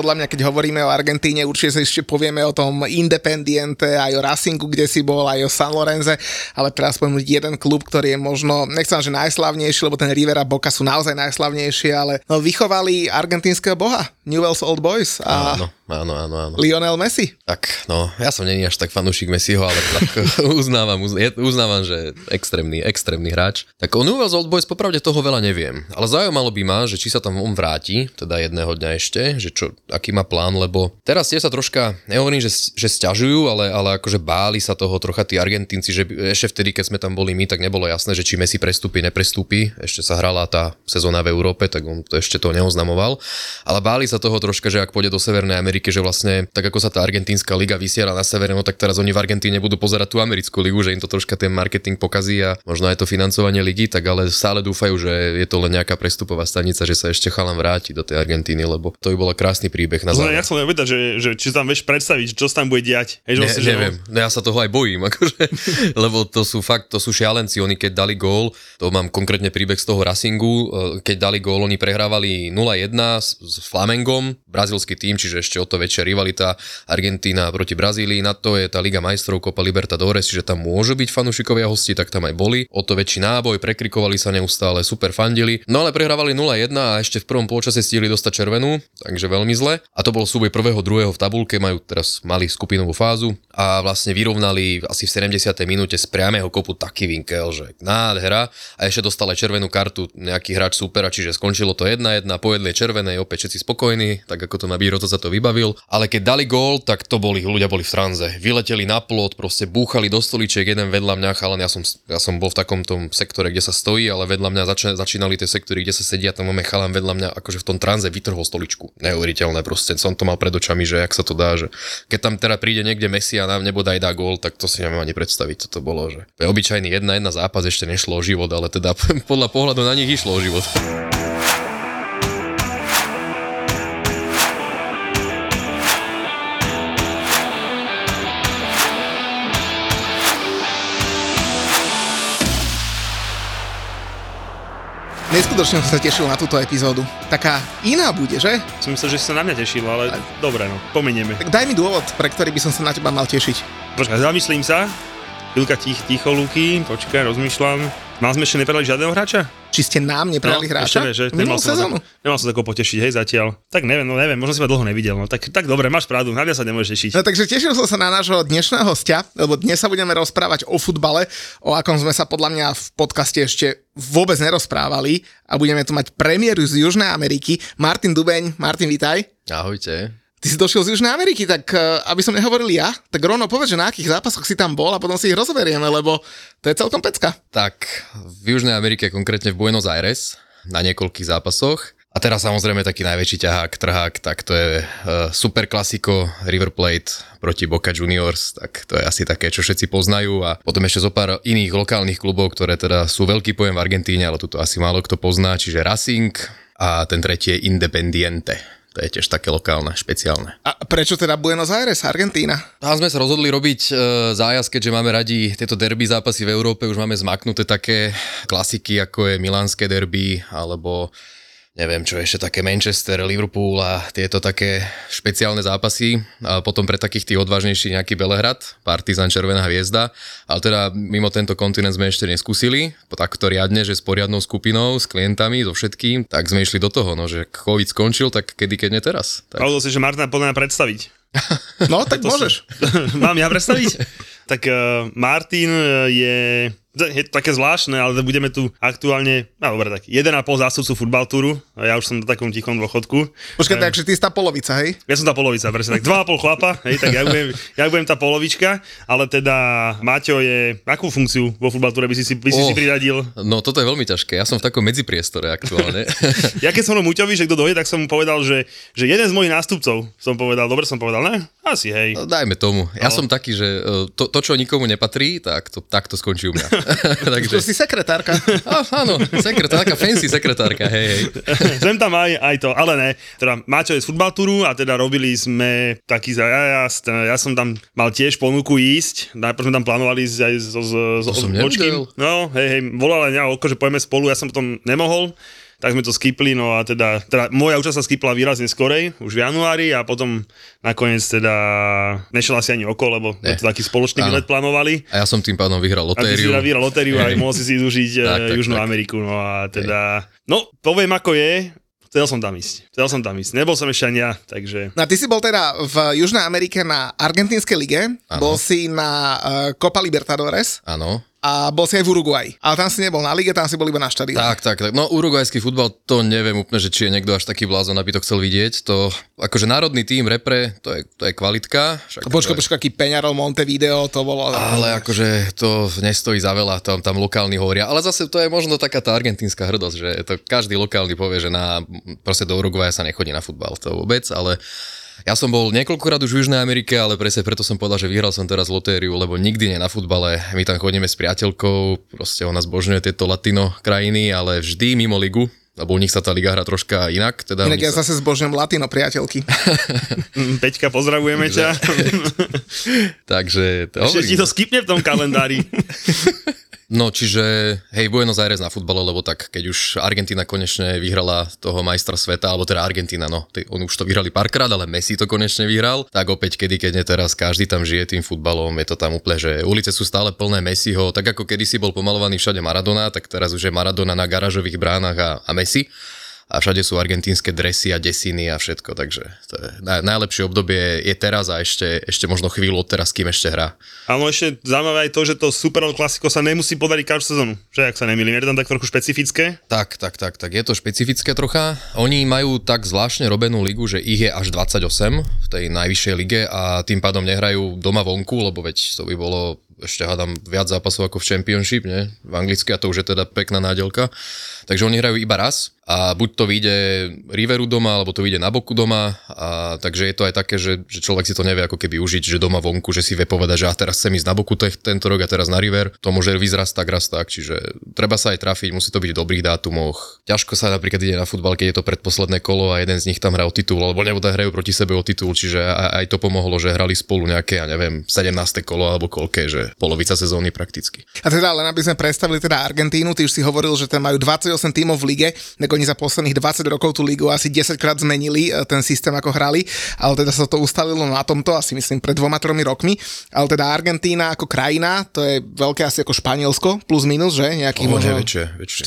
Podľa mňa, keď hovoríme o Argentíne, určite sa ešte povieme o tom Independiente, aj o Racingu, kde si bol, aj o San Lorenze, ale teraz spomenúť jeden klub, ktorý je možno, nechcem, že najslavnejší, lebo ten Rivera Boca sú naozaj najslavnejšie, ale no, vychovali argentínskeho boha, Newell's Old Boys a áno, áno, áno, áno. Lionel Messi. Tak, no, ja som není až tak fanúšik Messiho, ale tak uznávam, uznávam, že extrémny, extrémny hráč. Tak o Newell's Old Boys popravde toho veľa neviem, ale zaujímalo by ma, že či sa tam on vráti, teda jedného dňa ešte, že čo, aký má plán, lebo teraz tie sa troška, nehovorím, že, že stiažujú, ale, ale akože báli sa toho trocha tí Argentínci, že ešte vtedy, keď sme tam boli my, tak nebolo jasné, že či Messi prestúpi, neprestúpi. Ešte sa hrala tá sezóna v Európe, tak on to ešte to neoznamoval. Ale báli sa toho troška, že ak pôjde do Severnej Ameriky, že vlastne tak ako sa tá argentínska liga vysiela na severe, no tak teraz oni v Argentíne budú pozerať tú americkú ligu, že im to troška ten marketing pokazí a možno aj to financovanie ligy, tak ale stále dúfajú, že je to len nejaká prestupová stanica, že sa ešte chalam vráti do tej Argentíny, lebo to by bola krásny príbeh na záver. Ja som vedať, že, že či tam vieš predstaviť, čo sa tam bude diať. Hej, že ne, vlastne, neviem, no, ja sa toho aj bojím, akože, lebo to sú fakt, to sú šialenci, oni keď dali gól, to mám konkrétne príbeh z toho Racingu, e, keď dali gól, oni prehrávali 0-1 s, s Flamengom, brazilský tým, čiže ešte o to väčšia rivalita Argentína proti Brazílii, na to je tá Liga majstrov Copa Libertadores, čiže tam môžu byť fanúšikovia hosti, tak tam aj boli. O to väčší náboj, prekrikovali sa neustále, super fandili. No ale prehrávali 0-1 a ešte v prvom polčase stihli dostať červenú, takže veľmi zle. A to bol súboj prvého, druhého v tabulke, majú teraz mali skupinovú fázu a vlastne vyrovnali asi v 70. minúte z priamého kopu taký vinkel, že nádhera a ešte dostal červenú kartu nejaký hráč supera, čiže skončilo to 1-1, po jednej červenej opäť všetci spokojní, tak ako to na Bíro sa to vybavil. Ale keď dali gól, tak to boli, ľudia boli v tranze. Vyleteli na plot, proste búchali do stoličiek, jeden vedľa mňa, ale ja som, ja som bol v takom tom sektore, kde sa stojí, ale vedľa mňa zač- začínali tie sektory, kde sa sedia, tam máme chalan vedľa mňa, akože v tom tranze vytrhol stoličku. Neuveriteľné proste, som to mal pred očami, že jak sa to dá, že keď tam teda príde niekde Messi a nám nebude aj dá gól, tak to si neviem ani predstaviť, toto bolo, že je obyčajný jedna jedna zápas ešte nešlo o život, ale teda podľa pohľadu na nich išlo o život. Neskutočne som sa tešil na túto epizódu. Taká iná bude, že? Som myslel, že si sa na mňa tešil, ale Aj. dobre, no, pomenieme. Tak daj mi dôvod, pre ktorý by som sa na teba mal tešiť. Počkaj, zamyslím sa. Chvíľka tich, ticho, Luky, počkaj, rozmýšľam. Mal sme ešte neprali žiadneho hráča? či ste nám neprali no, hráča vie, že? Nemal som, sezónu? nemal som tako potešiť, hej, zatiaľ. Tak neviem, no neviem, možno si ma dlho nevidel. No tak, tak dobre, máš pravdu, na mňa sa nemôžeš tešiť. No takže tešil som sa na nášho dnešného hostia, lebo dnes sa budeme rozprávať o futbale, o akom sme sa podľa mňa v podcaste ešte vôbec nerozprávali a budeme tu mať premiéru z Južnej Ameriky. Martin Dubeň, Martin, vítaj. Ahojte. Ty si došiel z Južnej Ameriky, tak uh, aby som nehovoril ja, tak rovno povedz, že na akých zápasoch si tam bol a potom si ich rozoberieme, lebo to je celkom pecka. Tak, v Južnej Amerike, konkrétne v Buenos Aires, na niekoľkých zápasoch. A teraz samozrejme taký najväčší ťahák, trhák, tak to je uh, super klasiko River Plate proti Boca Juniors, tak to je asi také, čo všetci poznajú a potom ešte zo pár iných lokálnych klubov, ktoré teda sú veľký pojem v Argentíne, ale tuto asi málo kto pozná, čiže Racing a ten tretí je Independiente. To je tiež také lokálne, špeciálne. A prečo teda Buenos Aires, Argentína? Tam sme sa rozhodli robiť e, zájazd, keďže máme radi tieto derby zápasy v Európe, už máme zmaknuté také klasiky, ako je milánske derby, alebo neviem čo ešte také Manchester, Liverpool a tieto také špeciálne zápasy. A potom pre takých tých odvážnejších nejaký Belehrad, Partizan Červená hviezda. Ale teda mimo tento kontinent sme ešte neskúsili, takto riadne, že s poriadnou skupinou, s klientami, so všetkým, tak sme išli do toho, no, že COVID skončil, tak kedy, keď nie teraz. Tak... Pravdol si, že Martina podľa predstaviť. No, tak môžeš. Mám ja predstaviť? tak uh, Martin je je to také zvláštne, ale budeme tu aktuálne, no dobre, tak 1,5 zástupcu futbal túru, a ja už som na takom tichom dôchodku. Počkaj, e, takže ty si tá polovica, hej? Ja som tá polovica, presne tak. 2,5 chlapa, hej, tak ja budem, ja budem tá polovička, ale teda Maťo je, akú funkciu vo futbal túre by si si, by si, oh, si priradil? No toto je veľmi ťažké, ja som v takom medzipriestore aktuálne. ja keď som ho Muťovi, že kto dojde, tak som mu povedal, že, že jeden z mojich nástupcov som povedal, dobre som povedal, ne? Asi hej. No, dajme tomu. Ja no. som taký, že e, to, to, čo nikomu nepatrí, tak to, tak to skončí u mňa. Takže, To si sekretárka. á, áno, sekretárka, fancy sekretárka, hej, hej. Sem tam aj, aj to, ale ne. Teda Maťo je z futbaltúru a teda robili sme taký zajazd, ja som tam mal tiež ponuku ísť, najprv sme tam plánovali ísť aj To som Vočkým. nevedel. No, hej, hej, volala mňa oko, že pojeme spolu, ja som potom nemohol, tak sme to skipli, no a teda, teda moja účasť sa skipla výrazne skorej, už v januári a potom nakoniec teda nešiel asi ani oko, lebo Ne. to taký spoločný výlet plánovali. A ja som tým pádom vyhral A ty si lotériu. teda vyhral lotériu a Hej. mohol si si Tak, tak, tak, Južnú tak. Ameriku. No a teda, no poviem ako je, chcel som tam ísť. Chcel som tam ísť. Nebol som ešte ani ja, takže... No a ty si bol teda v Južnej Amerike na Argentínskej lige, Áno. bol si na uh, Copa Libertadores Áno. A bol si aj v Uruguay. Ale tam si nebol na lige, tam si bol iba na štadióne. Tak, tak, tak. No urugvajský futbal, to neviem úplne, že či je niekto až taký blázon, aby to chcel vidieť. To, akože národný tým repre, to je, to je kvalitka. Však Počkaj, to je- počkaj, aký Peñarol Montevideo, to bolo... Ale akože to nestojí za veľa, tam, tam lokálni hovoria. Ale zase to je možno taká tá argentínska hrdosť, že to každý lokálny povie, že na, proste do Uruguaja sa nechodí na futbal, to vôbec, ale ja som bol niekoľkokrát už v Južnej Amerike, ale presne preto som povedal, že vyhral som teraz lotériu, lebo nikdy nie na futbale. My tam chodíme s priateľkou, proste ona zbožňuje tieto latino krajiny, ale vždy mimo ligu, lebo u nich sa tá liga hrá troška inak. Teda Inak ja sa- zase zbožňujem latino priateľky. Mm, Peťka, pozdravujeme ťa. Takže to Ešte ti to skipne v tom kalendári. No, čiže hej, Buenos Aires na futbale, lebo tak keď už Argentína konečne vyhrala toho majstra sveta, alebo teda Argentína, no, tí, oni už to vyhrali párkrát, ale Messi to konečne vyhral, tak opäť kedy, keď nie teraz, každý tam žije tým futbalom, je to tam úplne, že ulice sú stále plné Messiho, tak ako kedysi bol pomalovaný všade Maradona, tak teraz už je Maradona na garážových bránach a, a Messi a všade sú argentínske dresy a desiny a všetko, takže to je naj, najlepšie obdobie je teraz a ešte, ešte možno chvíľu od teraz, kým ešte hrá. Áno, ešte zaujímavé aj to, že to Super klasiko sa nemusí podariť každú sezónu. Že ak sa nemýlim, je to tam tak trochu špecifické. Tak, tak, tak, tak je to špecifické trocha. Oni majú tak zvláštne robenú ligu, že ich je až 28 v tej najvyššej lige a tým pádom nehrajú doma vonku, lebo veď to by bolo ešte hádam viac zápasov ako v Championship, nie? V anglicky a to už je teda pekná nádelka. Takže oni hrajú iba raz a buď to vyjde Riveru doma, alebo to vyjde na boku doma a takže je to aj také, že, že človek si to nevie ako keby užiť, že doma vonku, že si vie povedať, že a teraz chcem ísť na boku te- tento rok a teraz na River. To môže raz tak, raz tak, čiže treba sa aj trafiť, musí to byť v dobrých dátumoch. Ťažko sa napríklad ide na futbal, keď je to predposledné kolo a jeden z nich tam hrá o titul, alebo nebo hrajú proti sebe o titul, čiže aj, to pomohlo, že hrali spolu nejaké, ja neviem, 17. kolo alebo koľké, že polovica sezóny prakticky. A teda len aby sme predstavili teda Argentínu, ty už si hovoril, že tam majú 28 tímov v lige, oni za posledných 20 rokov tú ligu asi 10 krát zmenili e, ten systém, ako hrali, ale teda sa to ustalilo na tomto, asi myslím pred dvoma, tromi rokmi. Ale teda Argentína ako krajina, to je veľké asi ako Španielsko, plus minus, že? Nejakých O, možno nie, väčšie, väčšie.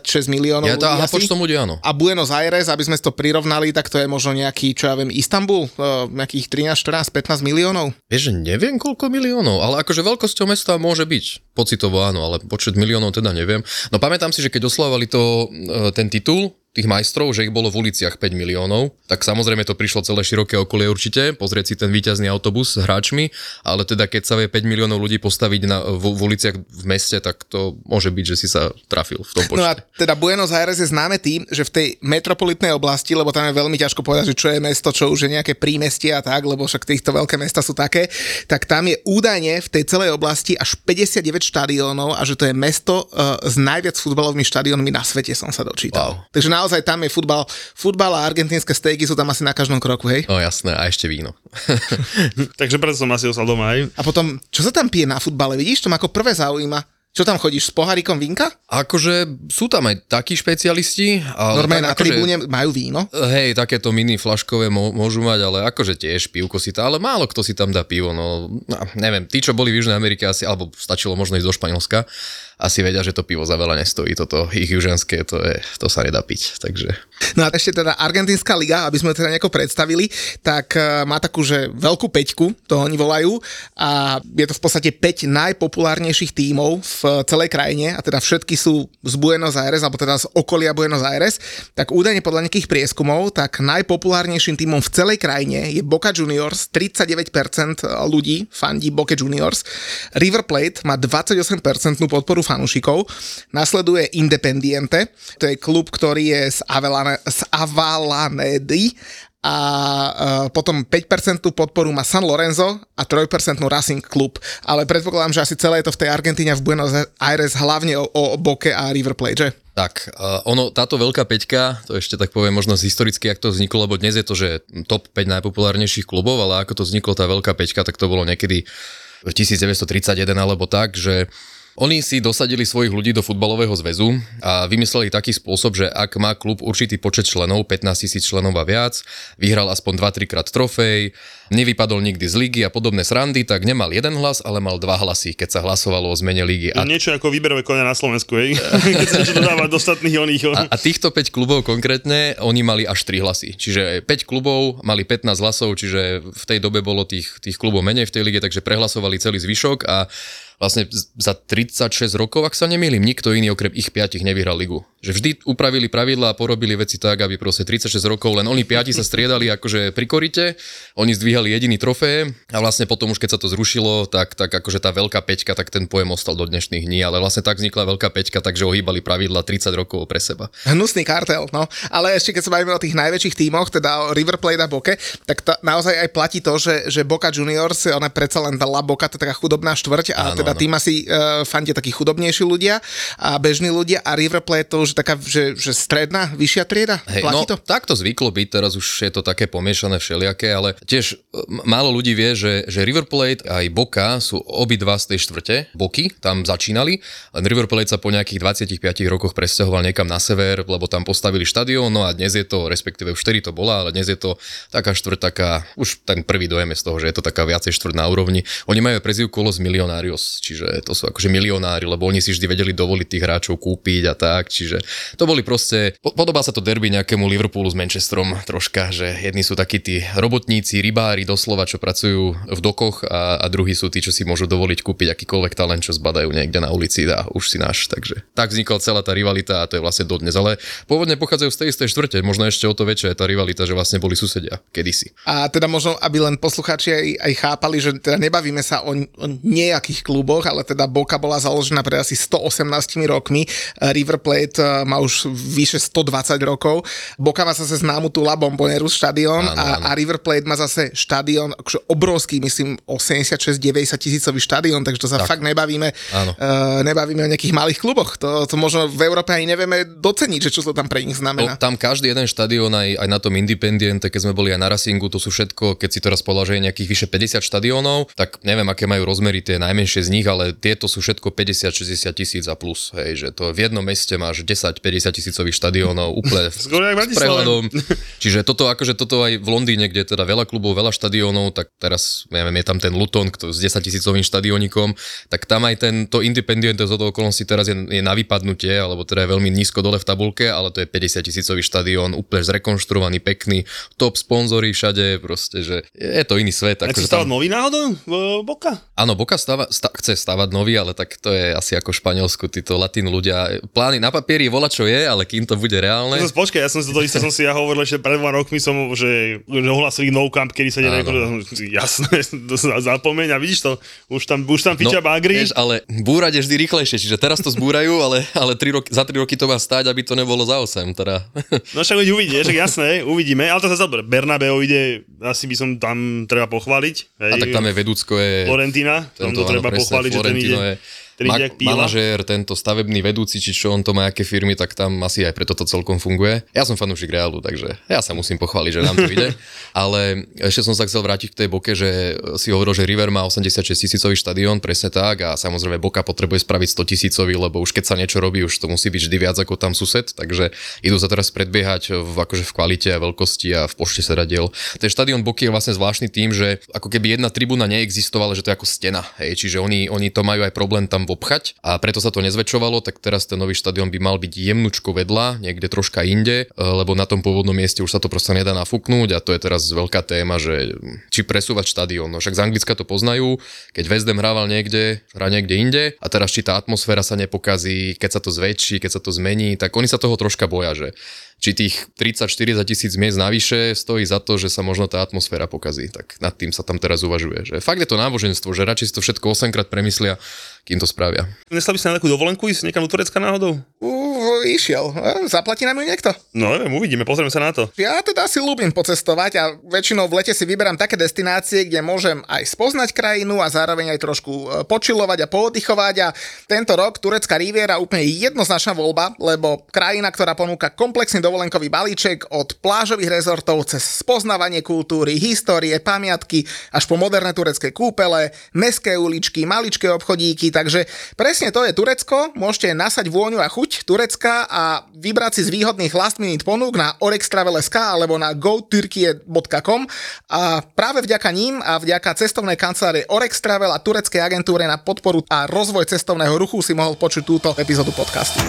45-46 miliónov Ja to, ľudí aha, asi. počtom ľudí áno. A Buenos Aires, aby sme to prirovnali, tak to je možno nejaký, čo ja viem, Istanbul, e, nejakých 13, 14, 15 miliónov. Vieš, neviem koľko miliónov, ale akože veľkosťou mesta môže byť. Pocitovo áno, ale počet miliónov teda neviem. No pamätám si, že keď oslavovali to, e, ten titul, tých majstrov, že ich bolo v uliciach 5 miliónov, tak samozrejme to prišlo celé široké okolie určite, pozrieť si ten víťazný autobus s hráčmi, ale teda keď sa vie 5 miliónov ľudí postaviť na, v, v uliciach v meste, tak to môže byť, že si sa trafil v tom počte. No a teda Buenos Aires je známe tým, že v tej metropolitnej oblasti, lebo tam je veľmi ťažko povedať, že čo je mesto, čo už je nejaké prímestie a tak, lebo však týchto veľké mesta sú také, tak tam je údajne v tej celej oblasti až 59 štadiónov a že to je mesto uh, s najviac futbalovými štadiónmi na svete, som sa dočítal. Wow. Takže naozaj tam je futbal, futbal a argentínske stejky sú tam asi na každom kroku, hej? No jasné, a ešte víno. Takže preto som asi ostal doma aj. A potom, čo sa tam pije na futbale, vidíš, to ma ako prvé zaujíma. Čo tam chodíš, s pohárikom vinka? Akože sú tam aj takí špecialisti. Ale Normálne na tak akože- tribúne majú víno? Hej, takéto mini flaškové mô, môžu mať, ale akože tiež pivko si tam, ale málo kto si tam dá pivo, no, no neviem, tí, čo boli v Južnej Amerike asi, alebo stačilo možno ísť do Španielska, asi vedia, že to pivo za veľa nestojí, toto ich južanské, to, je, to sa nedá piť, takže... No a ešte teda Argentínska liga, aby sme teda nejako predstavili, tak e, má takú, že veľkú peťku, to oni volajú, a je to v podstate 5 najpopulárnejších tímov v celej krajine, a teda všetky sú z Buenos Aires, alebo teda z okolia Buenos Aires, tak údajne podľa nejakých prieskumov, tak najpopulárnejším tímom v celej krajine je Boca Juniors, 39% ľudí fandí Boca Juniors, River Plate má 28% podporu fanúšikov, nasleduje Independiente, to je klub, ktorý je z, Avelane, z Avalanedy a uh, potom 5% podporu má San Lorenzo a 3% Racing Club, ale predpokladám, že asi celé je to v tej Argentíne v Buenos Aires hlavne o, o Boke a River Plate, že? Tak, uh, ono, táto veľká peťka, to ešte tak poviem možno z historicky, ak to vzniklo, lebo dnes je to, že top 5 najpopulárnejších klubov, ale ako to vzniklo tá veľká peťka, tak to bolo niekedy 1931 alebo tak, že oni si dosadili svojich ľudí do futbalového zväzu a vymysleli taký spôsob, že ak má klub určitý počet členov, 15 tisíc členov a viac, vyhral aspoň 2-3 krát trofej, nevypadol nikdy z ligy a podobné srandy, tak nemal jeden hlas, ale mal dva hlasy, keď sa hlasovalo o zmene ligy. A... Niečo ako výberové konia na Slovensku, hej? keď sa niečo dodáva do ostatných oných. A, a týchto 5 klubov konkrétne, oni mali až 3 hlasy. Čiže 5 klubov mali 15 hlasov, čiže v tej dobe bolo tých, tých klubov menej v tej lige, takže prehlasovali celý zvyšok a vlastne za 36 rokov, ak sa nemýlim, nikto iný okrem ich piatich nevyhral ligu. Že vždy upravili pravidlá a porobili veci tak, aby proste 36 rokov len oni piati sa striedali akože pri korite, oni zdvíhali jediný trofé a vlastne potom už keď sa to zrušilo, tak, tak akože tá veľká peťka, tak ten pojem ostal do dnešných dní, ale vlastne tak vznikla veľká peťka, takže ohýbali pravidla 30 rokov pre seba. Hnusný kartel, no. Ale ešte keď sa bavíme o tých najväčších tímoch, teda o River Plate a Boke, tak to naozaj aj platí to, že, že Boca Juniors, ona predsa len dala Boca, to taká chudobná štvrť a áno, teda tým asi uh, fandia takí chudobnejší ľudia a bežní ľudia a River Plate to už taká, že, že stredná, vyššia trieda? Hej, Platí no, to? tak to zvyklo byť, teraz už je to také pomiešané všelijaké, ale tiež e, málo ľudí vie, že, že River Plate aj Boka sú obidva z tej štvrte, Boky tam začínali, len River Plate sa po nejakých 25 rokoch presťahoval niekam na sever, lebo tam postavili štadión, no a dnes je to, respektíve už vtedy to bola, ale dnes je to taká štvrť, taká, už ten prvý dojem je z toho, že je to taká viacej štvrť na úrovni. Oni majú prezivku Los Millonarios, čiže to sú akože milionári, lebo oni si vždy vedeli dovoliť tých hráčov kúpiť a tak, čiže to boli proste, podobá sa to derby nejakému Liverpoolu s Manchesterom troška, že jedni sú takí tí robotníci, rybári doslova, čo pracujú v dokoch a, a druhí sú tí, čo si môžu dovoliť kúpiť akýkoľvek talent, čo zbadajú niekde na ulici a už si náš, takže tak vznikla celá tá rivalita a to je vlastne dodnes, ale pôvodne pochádzajú z tej istej štvrte, možno ešte o to väčšia je tá rivalita, že vlastne boli susedia kedysi. A teda možno, aby len poslucháči aj, aj chápali, že teda nebavíme sa o, o nejakých kluboch, ale teda Boka bola založená pred asi 118 rokmi, River Plate eh, má už vyše 120 rokov, Boka má zase známu tú La Bombonera štadión a, a River Plate má zase štadión, akože obrovský, myslím 86-90 tisícový štadión, takže to sa tak. fakt nebavíme, uh, nebavíme o nejakých malých kluboch, to, to možno v Európe ani nevieme doceniť, že čo to tam pre nich znamená. No, tam každý jeden štadión, aj, aj na tom Independiente, keď sme boli aj na Racingu, to sú všetko, keď si teraz povedal, že je nejakých vyše 50 štadiónov, tak neviem, aké majú rozmery tie najmenšie z nich, ale tieto sú všetko 50-60 tisíc a plus, hej, že to v jednom meste máš 10-50 tisícových štadiónov úplne s prehľadom. Čiže toto, akože toto aj v Londýne, kde je teda veľa klubov, veľa štadiónov, tak teraz, neviem, je tam ten Luton kto, s 10 tisícovým štadiónikom, tak tam aj ten, to Independent z okolností teraz je, je na vypadnutie, alebo teda je veľmi nízko dole v tabulke, ale to je 50 tisícový štadión, úplne zrekonštruovaný, pekný, top sponzory všade, proste, že je to iný svet. Chce stavať tam... nový náhodou? Boka? Áno, Boka stava, sta, chce stavať nový, ale tak to je asi ako Španielsku, títo latín ľudia. Plány na papieri vola čo je, ale kým to bude reálne. No, počkaj, ja som to isté som si ja hovoril ešte pred dva rokmi som, že, že ohlasili no camp, kedy sa nejako, jasné, zapomeň a vidíš to, už tam, už tam piča no, bagri. Vieš, ale búrať je vždy rýchlejšie, čiže teraz to zbúrajú, ale, ale tri roky, za 3 roky to má stáť, aby to nebolo za 8. Teda. No však uvidíš, jasné, uvidíme, ale to sa dobre, Bernabeu ide, asi by som tam treba pochváliť. Hej, a tak tam je vedúcko, je... Florentina, tam to treba pochváliť, že ten ide. Je Ma- manažér, tento stavebný vedúci, či čo on to má, aké firmy, tak tam asi aj preto to celkom funguje. Ja som fanúšik Realu, takže ja sa musím pochváliť, že nám to ide. Ale ešte som sa chcel vrátiť k tej Boke, že si hovoril, že River má 86 tisícový štadión, presne tak, a samozrejme Boka potrebuje spraviť 100 tisícový, lebo už keď sa niečo robí, už to musí byť vždy viac ako tam sused, takže idú sa teraz predbiehať v, akože v kvalite a veľkosti a v pošte radiel. Ten štadión Boky je vlastne zvláštny tým, že ako keby jedna tribúna neexistovala, že to je ako stena, hej, čiže oni, oni to majú aj problém tam obchať a preto sa to nezväčšovalo, tak teraz ten nový štadión by mal byť jemnučko vedľa, niekde troška inde, e, lebo na tom pôvodnom mieste už sa to proste nedá nafúknúť a to je teraz veľká téma, že či presúvať štadión. No však z Anglicka to poznajú, keď West Ham hrával niekde, hrá niekde inde a teraz či tá atmosféra sa nepokazí, keď sa to zväčší, keď sa to zmení, tak oni sa toho troška boja, že či tých 30-40 tisíc miest navyše stojí za to, že sa možno tá atmosféra pokazí. Tak nad tým sa tam teraz uvažuje. Že fakt je to náboženstvo, že radšej si to všetko 8 krát premyslia, kým to spravia. Nesla by si na takú dovolenku ísť niekam do Turecka náhodou? Uh, išiel. Zaplatí nám ju niekto? No neviem, uvidíme, pozrieme sa na to. Ja teda si ľúbim pocestovať a väčšinou v lete si vyberám také destinácie, kde môžem aj spoznať krajinu a zároveň aj trošku e, počilovať a pooddychovať a tento rok turecká riviera úplne jednoznačná voľba, lebo krajina, ktorá ponúka komplexný dovolenkový balíček od plážových rezortov cez spoznávanie kultúry, histórie, pamiatky až po moderné turecké kúpele, meské uličky, maličké obchodíky, takže presne to je Turecko, môžete nasať vôňu a chuť Turecka a vybrať si z výhodných last minute ponúk na orextravel.sk alebo na goturkie.com a práve vďaka ním a vďaka cestovnej kancelárie Orex Travel a tureckej agentúre na podporu a rozvoj cestovného ruchu si mohol počuť túto epizódu podcastu.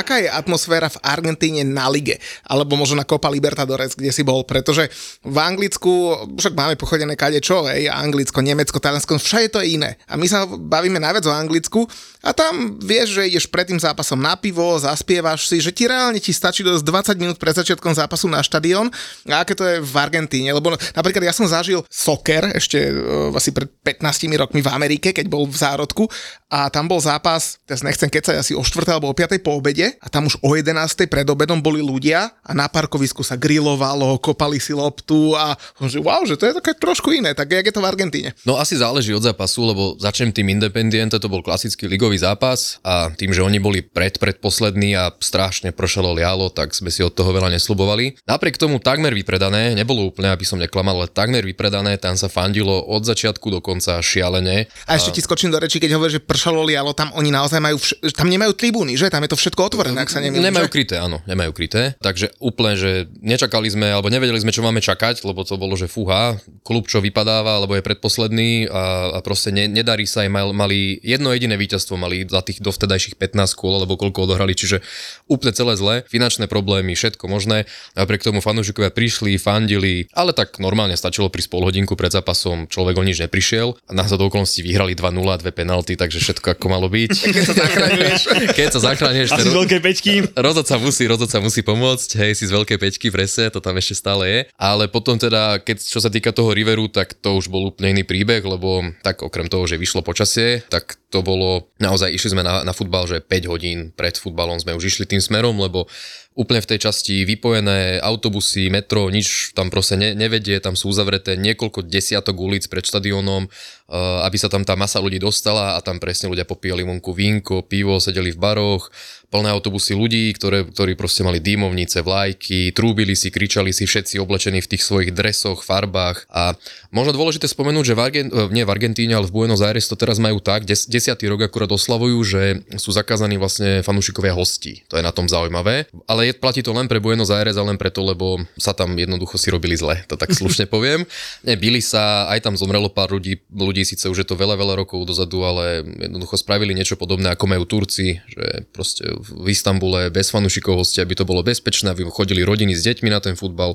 Aká je atmosféra v Argentíne na lige, alebo možno na Copa Libertadores, kde si bol, pretože v Anglicku, však máme pochodené kade čo, hej, Anglicko, Nemecko, Taliansko, všade to je iné. A my sa bavíme najviac o Anglicku a tam vieš, že ideš pred tým zápasom na pivo, zaspievaš si, že ti reálne ti stačí dosť 20 minút pred začiatkom zápasu na štadión. A aké to je v Argentíne, lebo napríklad ja som zažil soccer ešte uh, asi pred 15 rokmi v Amerike, keď bol v zárodku a tam bol zápas, teraz nechcem kecať asi o 4. alebo o 5. po obede a tam už o 11. pred obedom boli ľudia a na parkovisku sa grilovalo, kopali si loptu a že wow, že to je také trošku iné, tak jak je to v Argentíne. No asi záleží od zápasu, lebo začnem tým Independiente, to bol klasický ligový zápas a tým, že oni boli pred predposlední a strašne pršalo lialo, tak sme si od toho veľa neslubovali. Napriek tomu takmer vypredané, nebolo úplne, aby som neklamal, ale takmer vypredané, tam sa fandilo od začiatku do konca šialene. A ešte ti skočím do reči, keď hovoríš, že pršalo lialo, tam oni naozaj majú, vš- tam nemajú tribúny, že? Tam je to všetko otvorené, ak sa nemýlim. Nemajú kryté, áno, nemajú kryté. Takže úplne, že nečakali sme, alebo nevedeli sme, čo máme čakať, lebo to bolo, že fúha, klub čo vypadáva, alebo je predposledný a, a proste ne, nedarí sa aj, mal, mali jedno jediné víťazstvo, mali za tých dovtedajších 15 kôl, alebo koľko odohrali, čiže úplne celé zle, finančné problémy, všetko možné. Napriek tomu fanúšikovia prišli, fandili, ale tak normálne stačilo pri pol hodinku pred zápasom, človek o nič neprišiel a na do okolností vyhrali 2-0, dve penalty, takže všetko ako malo byť. Keď sa zachraňuješ. Keď sa zachrániš, veľkej peťky. Rozhodca musí, rozhodca musí pomôcť, hej, si z veľkej peťky, presne, to tam ešte stále je. Ale potom teda, keď čo sa týka toho Riveru, tak to už bol úplne iný príbeh, lebo tak okrem toho, že vyšlo počasie, tak to bolo, naozaj išli sme na, na futbal, že 5 hodín pred futbalom sme už išli tým smerom, lebo úplne v tej časti vypojené autobusy, metro, nič tam proste ne, nevedie, tam sú uzavreté niekoľko desiatok ulic pred štadiónom, uh, aby sa tam tá masa ľudí dostala a tam presne ľudia popíjali vonku vínko, pivo, sedeli v baroch, plné autobusy ľudí, ktoré, ktorí proste mali dýmovnice, vlajky, trúbili si, kričali si všetci oblečení v tých svojich dresoch, farbách a možno dôležité spomenúť, že v, Argent, nie v Argentíne, ale v Buenos Aires to teraz majú tak, des, desiatý rok akurát oslavujú, že sú zakázaní vlastne fanúšikovia hostí. To je na tom zaujímavé. Ale je, platí to len pre Buenos Aires a len preto, lebo sa tam jednoducho si robili zle, to tak slušne poviem. Ne, byli sa, aj tam zomrelo pár ľudí, ľudí síce už je to veľa, veľa rokov dozadu, ale jednoducho spravili niečo podobné, ako majú Turci, že proste v Istambule bez fanúšikov hostia, aby to bolo bezpečné, aby chodili rodiny s deťmi na ten futbal.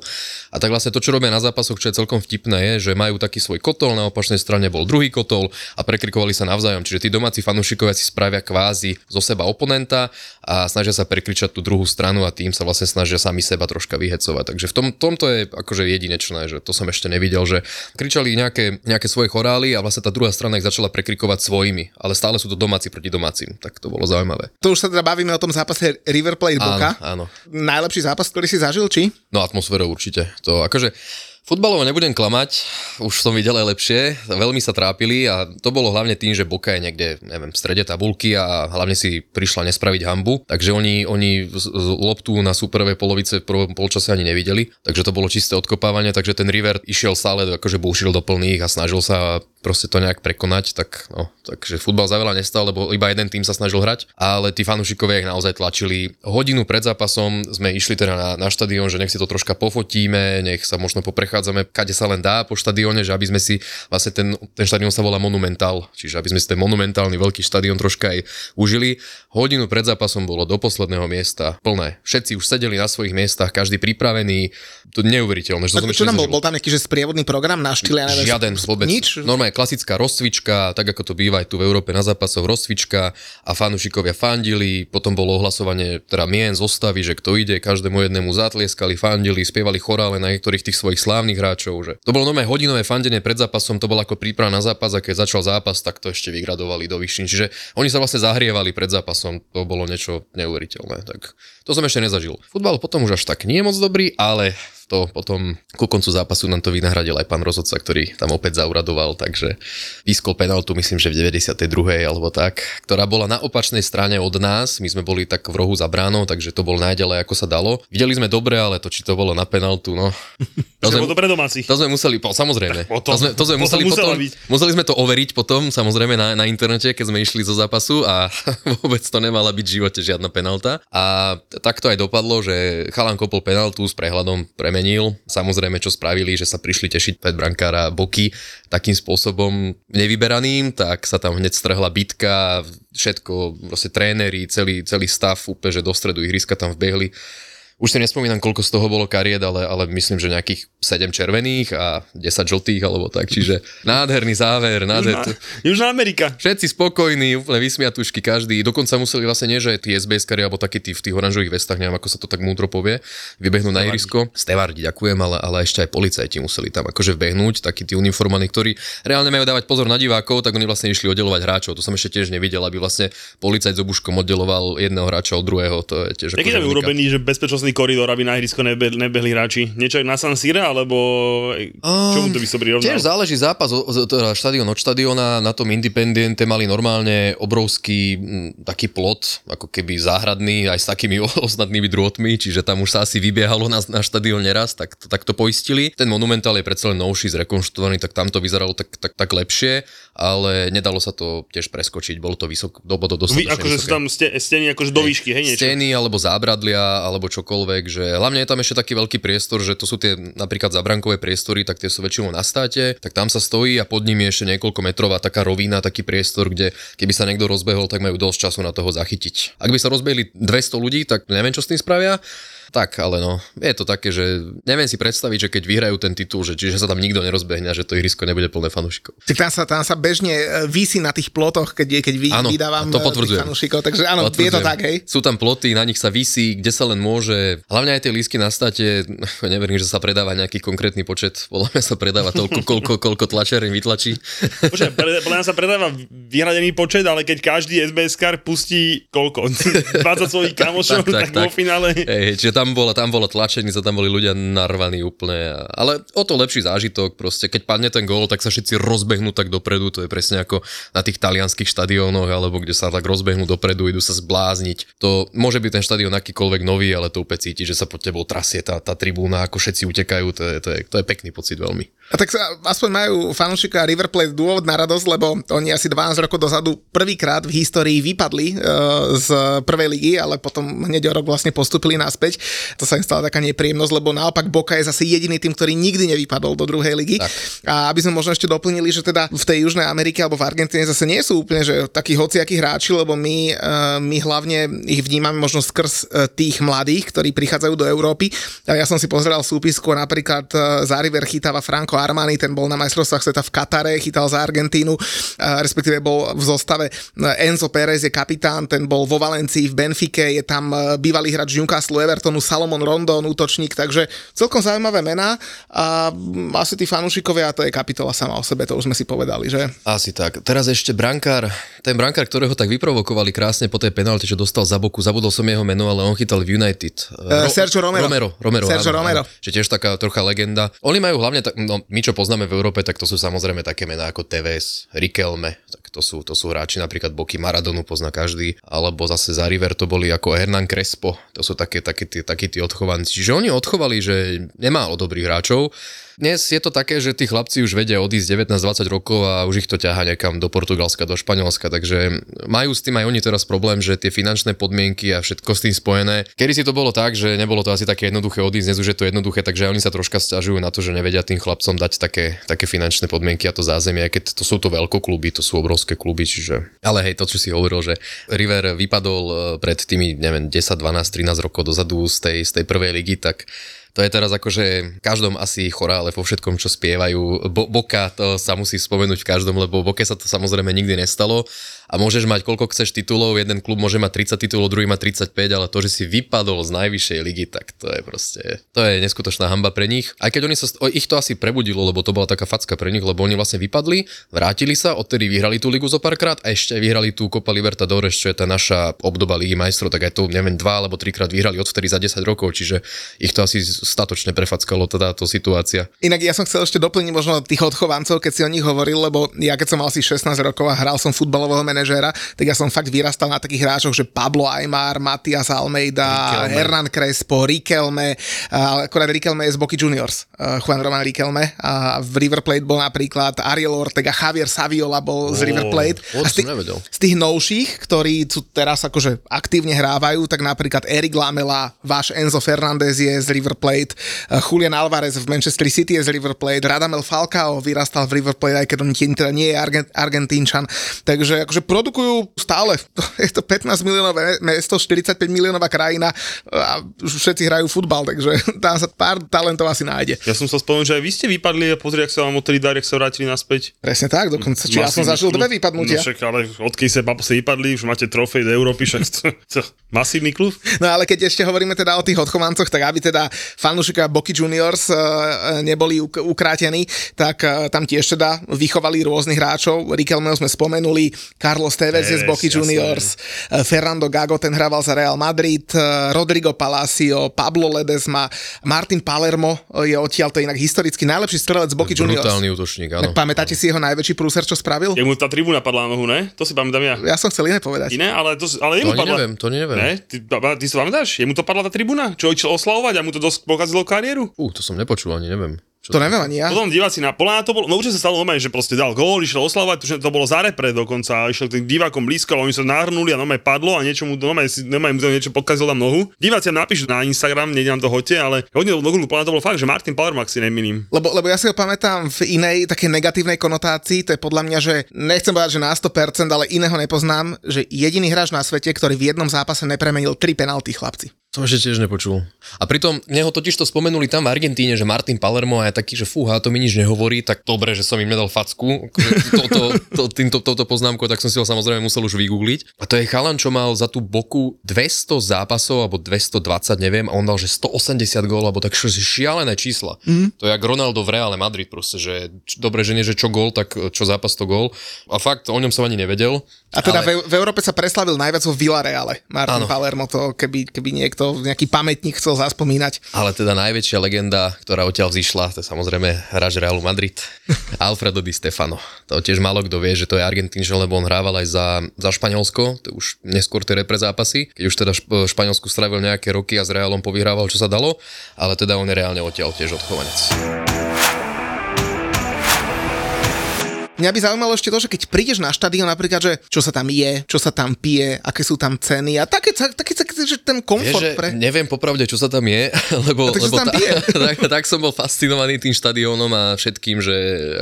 A tak vlastne to, čo robia na zápasoch, čo je celkom vtipné, je, že majú taký svoj kotol, na opačnej strane bol druhý kotol a prekrikovali sa navzájom. Čiže tí domáci fanúšikovia si spravia kvázi zo seba oponenta a snažia sa prekričať tú druhú stranu a tým sa vlastne snažia sami seba troška vyhecovať. Takže v tom, tomto je akože jedinečné, že to som ešte nevidel, že kričali nejaké, nejaké svoje chorály a vlastne tá druhá strana ich začala prekrikovať svojimi, ale stále sú to domáci proti domácim. Tak to bolo zaujímavé. Tu už sa teda bavíme o tom zápase River Plate Boca. Áno, áno. Najlepší zápas, ktorý si zažil, či? No atmosférou určite. To akože Futbalovo nebudem klamať, už som videl aj lepšie, veľmi sa trápili a to bolo hlavne tým, že Boka je niekde, neviem, v strede tabulky a hlavne si prišla nespraviť hambu, takže oni, oni loptu na superovej polovice v prvom polčase ani nevideli, takže to bolo čisté odkopávanie, takže ten River išiel stále, akože búšil do plných a snažil sa proste to nejak prekonať, tak no, takže futbal za veľa nestal, lebo iba jeden tým sa snažil hrať, ale tí fanúšikovia ich naozaj tlačili. Hodinu pred zápasom sme išli teda na, na štadión, že nech si to troška pofotíme, nech sa možno poprechádzame, kade sa len dá po štadióne, že aby sme si, vlastne ten, ten štadión sa volá Monumental, čiže aby sme si ten monumentálny veľký štadión troška aj užili. Hodinu pred zápasom bolo do posledného miesta plné. Všetci už sedeli na svojich miestach, každý pripravený, to neuveriteľné. Že to Čo tam bol, bol tam nejaký že sprievodný program na štýle, ja neviem, Žiaden vôbec. Nič? Normálne klasická rozcvička, tak ako to býva aj tu v Európe na zápasoch, rozcvička a fanúšikovia fandili, potom bolo ohlasovanie teda mien, zostavy, že kto ide, každému jednému zatlieskali, fandili, spievali chorále na niektorých tých svojich slávnych hráčov, že to bolo normálne hodinové fandenie pred zápasom, to bolo ako príprava na zápas a keď začal zápas, tak to ešte vygradovali do vyššín. Čiže oni sa vlastne zahrievali pred zápasom, to bolo niečo neuveriteľné. Tak to som ešte nezažil. Futbal potom už až tak nie je moc dobrý, ale to potom ku koncu zápasu nám to vynahradil aj pán rozhodca, ktorý tam opäť zauradoval, takže pískol penaltu, myslím, že v 92. alebo tak, ktorá bola na opačnej strane od nás, my sme boli tak v rohu za bránou, takže to bol najďalej ako sa dalo. Videli sme dobre, ale to či to bolo na penaltu, no. To sme, to pre domácich. To sme museli, po, samozrejme. potom, to sme, to sme potom museli, potom, byť. museli sme to overiť potom, samozrejme na, na internete, keď sme išli zo zápasu a vôbec to nemala byť v živote žiadna penalta. A tak to aj dopadlo, že Chalan kopol penaltu s prehľadom premenil. Samozrejme, čo spravili, že sa prišli tešiť pred brankára boky takým spôsobom nevyberaným, tak sa tam hneď strhla bitka, všetko, proste tréneri, celý, celý stav úplne, že do stredu ihriska tam vbehli. Už si nespomínam, koľko z toho bolo kariet, ale, ale myslím, že nejakých 7 červených a 10 žltých alebo tak, čiže nádherný záver, nádher... Južná, Južná Amerika. Všetci spokojní, úplne vysmiatušky každý. Dokonca museli vlastne nie, že tí SBS kari alebo takí tí v tých oranžových vestách, neviem ako sa to tak múdro povie, vybehnú na irisko. Stevardi, ďakujem, ale, ale ešte aj policajti museli tam akože vbehnúť, takí tí uniformovaní, ktorí reálne majú dávať pozor na divákov, tak oni vlastne išli oddelovať hráčov. To som ešte tiež nevidel, aby vlastne policajt s obuškom oddeloval jedného hráča od druhého. To je tiež Aký akože tam urobený, že bezpečnostný koridor, aby na ihrisko nebe, nebehli hráči? Niečo aj na San Siro, alebo čomu to by som prirovnal? Tiež záleží zápas, teda štadión od štadióna, na tom Independiente mali normálne obrovský taký plot, ako keby záhradný, aj s takými ostatnými drôtmi, čiže tam už sa asi vybiehalo na, na štadión neraz, tak to, tak to poistili. Ten monumentál je predsa len novší, zrekonštruovaný, tak tam to vyzeralo tak, tak, tak lepšie, ale nedalo sa to tiež preskočiť, bolo to vysoko, do, do, Vy, dostatočne akože sú tam ste, steny akože do výšky, hej, niečo? Steny alebo zábradlia alebo čokoľvek, že hlavne je tam ešte taký veľký priestor, že to sú tie napríklad zabrankové priestory, tak tie sú väčšinou na státe, tak tam sa stojí a pod nimi ešte niekoľko metrová taká rovina, taký priestor, kde keby sa niekto rozbehol, tak majú dosť času na toho zachytiť. Ak by sa rozbehli 200 ľudí, tak neviem, čo s tým spravia. Tak, ale no, je to také, že neviem si predstaviť, že keď vyhrajú ten titul, že čiže sa tam nikto nerozbehne a že to ihrisko nebude plné fanúšikov. Tak tam sa, tam sa bežne e, vysí na tých plotoch, keď, je- keď vy, Áno, vydávam to e, potvrdzujem. fanúšikov, takže áno, je to tak, hej. Sú tam ploty, na nich sa vysí, kde sa len môže. Hlavne aj tie lísky na státe, neverím, že sa predáva nejaký konkrétny počet, podľa mňa sa predáva toľko, koľko, koľko tlačiareň vytlačí. Počkaj, pre, podľa mňa sa predáva vyhradený počet, ale keď každý SBS kar pustí koľko? 20 svojich kamošov, tak, tak, vo finále... Hej, čiže tam bola, tam bola tlačenica, tam boli ľudia narvaní úplne. Ale o to lepší zážitok, proste keď padne ten gól, tak sa všetci rozbehnú tak dopredu, to je presne ako na tých talianských štadiónoch, alebo kde sa tak rozbehnú dopredu, idú sa zblázniť. To môže byť ten štadión akýkoľvek nový, ale to úplne cíti, že sa pod tebou trasie tá, tá tribúna, ako všetci utekajú, to je, to, je, to je pekný pocit veľmi. A tak sa, aspoň majú fanúšika River Plate dôvod na radosť, lebo oni asi 12 rokov dozadu prvýkrát v histórii vypadli uh, z prvej ligy, ale potom hneď o rok vlastne postupili naspäť. To sa im stala taká nepríjemnosť, lebo naopak Boka je zase jediný tým, ktorý nikdy nevypadol do druhej ligy. Tak. A aby sme možno ešte doplnili, že teda v tej Južnej Amerike alebo v Argentíne zase nie sú úplne že takí hociakí hráči, lebo my, uh, my hlavne ich vnímame možno skrz uh, tých mladých, ktorí prichádzajú do Európy. A ja som si pozeral súpisku napríklad uh, za River chytáva Franco Armani, ten bol na majstrovstvách sveta v Katare, chytal za Argentínu, uh, respektíve bol v zostave. Uh, Enzo Pérez je kapitán, ten bol vo Valencii, v Benfike, je tam uh, bývalý hráč Newcastle Evertonu, Salomon Rondon, útočník, takže celkom zaujímavé mená a mm, asi tí fanúšikovia, to je kapitola sama o sebe, to už sme si povedali, že? Asi tak. Teraz ešte brankár, ten brankár, ktorého tak vyprovokovali krásne po tej penalte, čo dostal za boku, zabudol som jeho meno, ale on chytal v United. Eh, Sergio Romero. Romero, Romero Sergio áno, Romero. Áno, že tiež taká trocha legenda. Oni majú hlavne, tak, no, my čo poznáme v Európe, tak to sú samozrejme také mená ako Tevez, Riquelme, tak to sú, to sú hráči napríklad Boky Maradonu pozná každý, alebo zase za River to boli ako Hernán Crespo, to sú také, také, tí, takí tí odchovanci. Čiže oni odchovali, že nemálo dobrých hráčov. Dnes je to také, že tí chlapci už vedia odísť 19-20 rokov a už ich to ťaha niekam do Portugalska, do Španielska, takže majú s tým aj oni teraz problém, že tie finančné podmienky a všetko s tým spojené. Kedy si to bolo tak, že nebolo to asi také jednoduché odísť, dnes už je to jednoduché, takže oni sa troška stiažujú na to, že nevedia tým chlapcom dať také, také finančné podmienky a to zázemie, keď to sú to veľkokluby, to sú obrovské kluby, čiže... Ale hej, to, čo si hovoril, že River vypadol eh, pred tými, neviem, 10, 12, 13 rokov dozadu z tej, z tej prvej ligy, tak To je teraz akože každom asi chorále vo všetkom, čo spievajú. Bo, Boka to sa musí spomenúť v každom, lebo Boke sa to samozrejme nikdy nestalo a môžeš mať koľko chceš titulov, jeden klub môže mať 30 titulov, druhý má 35, ale to, že si vypadol z najvyššej ligy, tak to je proste, to je neskutočná hamba pre nich. Aj keď oni sa, ich to asi prebudilo, lebo to bola taká facka pre nich, lebo oni vlastne vypadli, vrátili sa, odtedy vyhrali tú ligu zo párkrát a ešte vyhrali tú Copa Libertadores, čo je tá naša obdoba ligy majstrov, tak aj to neviem, dva alebo trikrát vyhrali odtedy za 10 rokov, čiže ich to asi statočne prefackalo táto situácia. Inak ja som chcel ešte doplniť možno tých odchovancov, keď si o nich hovoril, lebo ja keď som mal asi 16 rokov a hral som futbalového manažéra, tak ja som fakt vyrastal na takých hráčoch, že Pablo Aymar, Matias Almeida, Riquelme. Hernan Crespo, Riquelme, uh, akorát Riquelme je z Boky Juniors, Juan Roman Riquelme a v River Plate bol napríklad Ariel Ortega, Javier Saviola bol oh, z River Plate. A z, tých, z tých novších, ktorí sú teraz akože aktívne hrávajú, tak napríklad Erik Lamela, váš Enzo Fernández je z River Plate, Julian Alvarez v Manchester City je z River Plate, Radamel Falcao vyrastal v River Plate, aj keď on teda nie je Argent, Argentínčan. Takže akože produkujú stále, je to 15 miliónové mesto, 45 miliónová krajina a všetci hrajú futbal, takže tam sa pár talentov asi nájde. Ja som sa spomenul, že aj vy ste vypadli a pozri, ak sa vám odtedy darí, ak sa vrátili naspäť. Presne tak, dokonca. Či ja som zažil dve vypadnutia. No však, ale odkedy sa papo vypadli, už máte trofej do Európy, však to, to, masívny klub. No ale keď ešte hovoríme teda o tých odchovancoch, tak aby teda fanúšika Boky Juniors uh, neboli ukrátení, tak tam tiež teda vychovali rôznych hráčov. Riquelmeho sme spomenuli, Carlos Tevez je z Boky Juniors, uh, Fernando Gago, ten hrával za Real Madrid, uh, Rodrigo Palacio, Pablo Ledesma, Martin Palermo je odtiaľ, to je inak historicky najlepší strelec z Boky Juniors. Brutálny útočník, áno. Tak pamätáte si jeho najväčší prúser, čo spravil? Jemu tá tribúna padla na nohu, ne? To si pamätám ja. Ja som chcel iné povedať. Iné, ale, to, ale jemu to padla. neviem, to neviem. Ne? Ty, ty si pamätáš? Jemu to padla tá tribúna? Čo išiel oslavovať a mu to dosť pokazilo kariéru? Uh, to som nepočul ani, neviem. Čo to neviem ani ja. Potom diváci na Polána to bolo, no určite sa stalo normálne, že proste dal gól, išiel oslavovať, že to bolo za repre dokonca, a išiel tým divákom blízko, ale oni sa nahrnuli a normálne padlo a niečo mu, normálne, normálne mu to niečo pokazil tam nohu. Diváci nám napíšu na Instagram, nejde nám to hoďte, ale hodne do Polána to bolo fakt, že Martin Palermak si neminím. Lebo, lebo ja si ho pamätám v inej také negatívnej konotácii, to je podľa mňa, že nechcem povedať, že na 100%, ale iného nepoznám, že jediný hráč na svete, ktorý v jednom zápase nepremenil tri penalty chlapci. Som ešte tiež nepočul. A pritom neho totiž to spomenuli tam v Argentíne, že Martin Palermo je taký, že fúha, to mi nič nehovorí, tak dobre, že som im nedal facku to, to, to, týmto, touto poznámkou, tak som si ho samozrejme musel už vygoogliť. A to je chalan, čo mal za tú boku 200 zápasov, alebo 220, neviem, a on dal, že 180 gól, alebo tak šialené čísla. Mm. To je jak Ronaldo v Reále Madrid proste, že dobre, že nie, že čo gól, tak čo zápas to gól. A fakt, o ňom som ani nevedel. A teda ale... v, v Európe sa preslavil najviac vo Villareale. Martin ano. Palermo, to keby, keby niekto to nejaký pamätník chcel zaspomínať. Ale teda najväčšia legenda, ktorá odtiaľ vzýšla, to je samozrejme hráč Realu Madrid, Alfredo Di Stefano. To tiež málo kto vie, že to je Argentínčan, lebo on hrával aj za, za Španielsko, to už neskôr tie repre zápasy, keď už teda Španielsku strávil nejaké roky a s Realom povyhrával, čo sa dalo, ale teda on je reálne odtiaľ tiež odchovanec. Mňa by zaujímalo ešte to, že keď prídeš na štadión napríklad, že čo sa tam je, čo sa tam pije, aké sú tam ceny a také, také, také že ten komfort Vieš, pre... Neviem popravde, čo sa tam je, lebo, lebo tam tá, tak, tak, som bol fascinovaný tým štadiónom a všetkým, že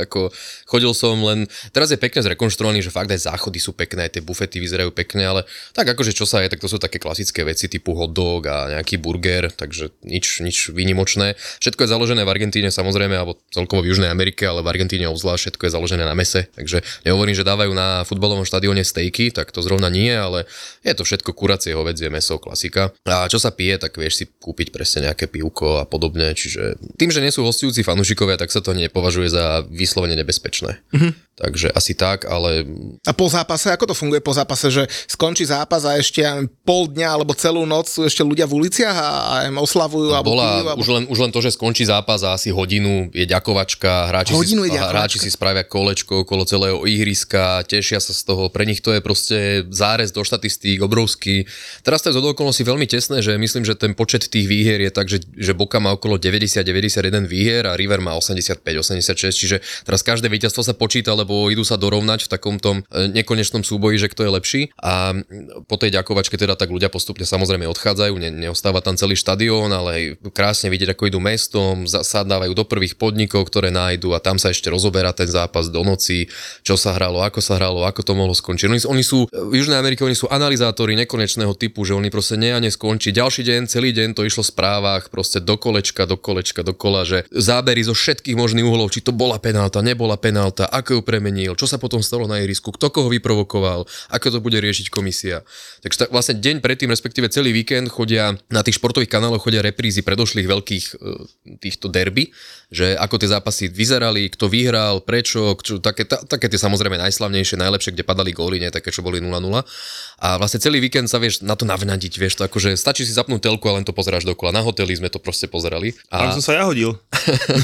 ako chodil som len... Teraz je pekne zrekonštruovaný, že fakt aj záchody sú pekné, aj tie bufety vyzerajú pekne, ale tak akože čo sa je, tak to sú také klasické veci typu hot dog a nejaký burger, takže nič, nič výnimočné. Všetko je založené v Argentíne samozrejme, alebo celkovo v Južnej Amerike, ale v Argentíne obzvlášť všetko je založené na mese mese, takže nehovorím, že dávajú na futbalovom štadióne stejky, tak to zrovna nie, ale je to všetko kuracie hovedzie meso, klasika. A čo sa pije, tak vieš si kúpiť presne nejaké pivko a podobne, čiže tým, že nie sú hostujúci fanúšikovia, tak sa to nepovažuje za vyslovene nebezpečné. Mm-hmm. Takže asi tak, ale... A po zápase, ako to funguje po zápase, že skončí zápas a ešte pol dňa alebo celú noc sú ešte ľudia v uliciach a, a oslavujú? A bola, pijú, alebo... už, len, už len to, že skončí zápas a asi hodinu je ďakovačka, hráči, hodinu si, je ďakovačka. hráči si spravia kolečko okolo celého ihriska, tešia sa z toho, pre nich to je proste zárez do štatistík obrovský. Teraz to je z okolností veľmi tesné, že myslím, že ten počet tých výhier je tak, že, že Boka má okolo 90-91 výhier a River má 85-86, čiže teraz každé víťazstvo sa počíta, lebo idú sa dorovnať v takom tom e, nekonečnom súboji, že kto je lepší. A po tej ďakovačke teda tak ľudia postupne samozrejme odchádzajú, ne, neostáva tam celý štadión, ale krásne vidieť, ako idú mestom, zasadávajú do prvých podnikov, ktoré nájdu a tam sa ešte rozoberá ten zápas do noci emócií, čo sa hralo, ako sa hralo, ako to mohlo skončiť. Oni, oni sú, v Južnej Amerike oni sú analizátori nekonečného typu, že oni proste nie a neskončí. Ďalší deň, celý deň to išlo v správach, proste do kolečka, do kolečka, do kola, že zábery zo všetkých možných uhlov, či to bola penálta, nebola penálta, ako ju premenil, čo sa potom stalo na ihrisku, kto koho vyprovokoval, ako to bude riešiť komisia. Takže tak vlastne deň predtým, respektíve celý víkend chodia na tých športových kanáloch chodia reprízy predošlých veľkých e, týchto derby, že ako tie zápasy vyzerali, kto vyhral, prečo, čo, také, ta, také tie samozrejme najslavnejšie, najlepšie, kde padali góly, nie také, čo boli 0-0. A vlastne celý víkend sa vieš na to navnadiť, vieš to akože stačí si zapnúť telku a len to pozeráš dokola. Na hoteli sme to proste pozerali. A... Tam som sa ja hodil.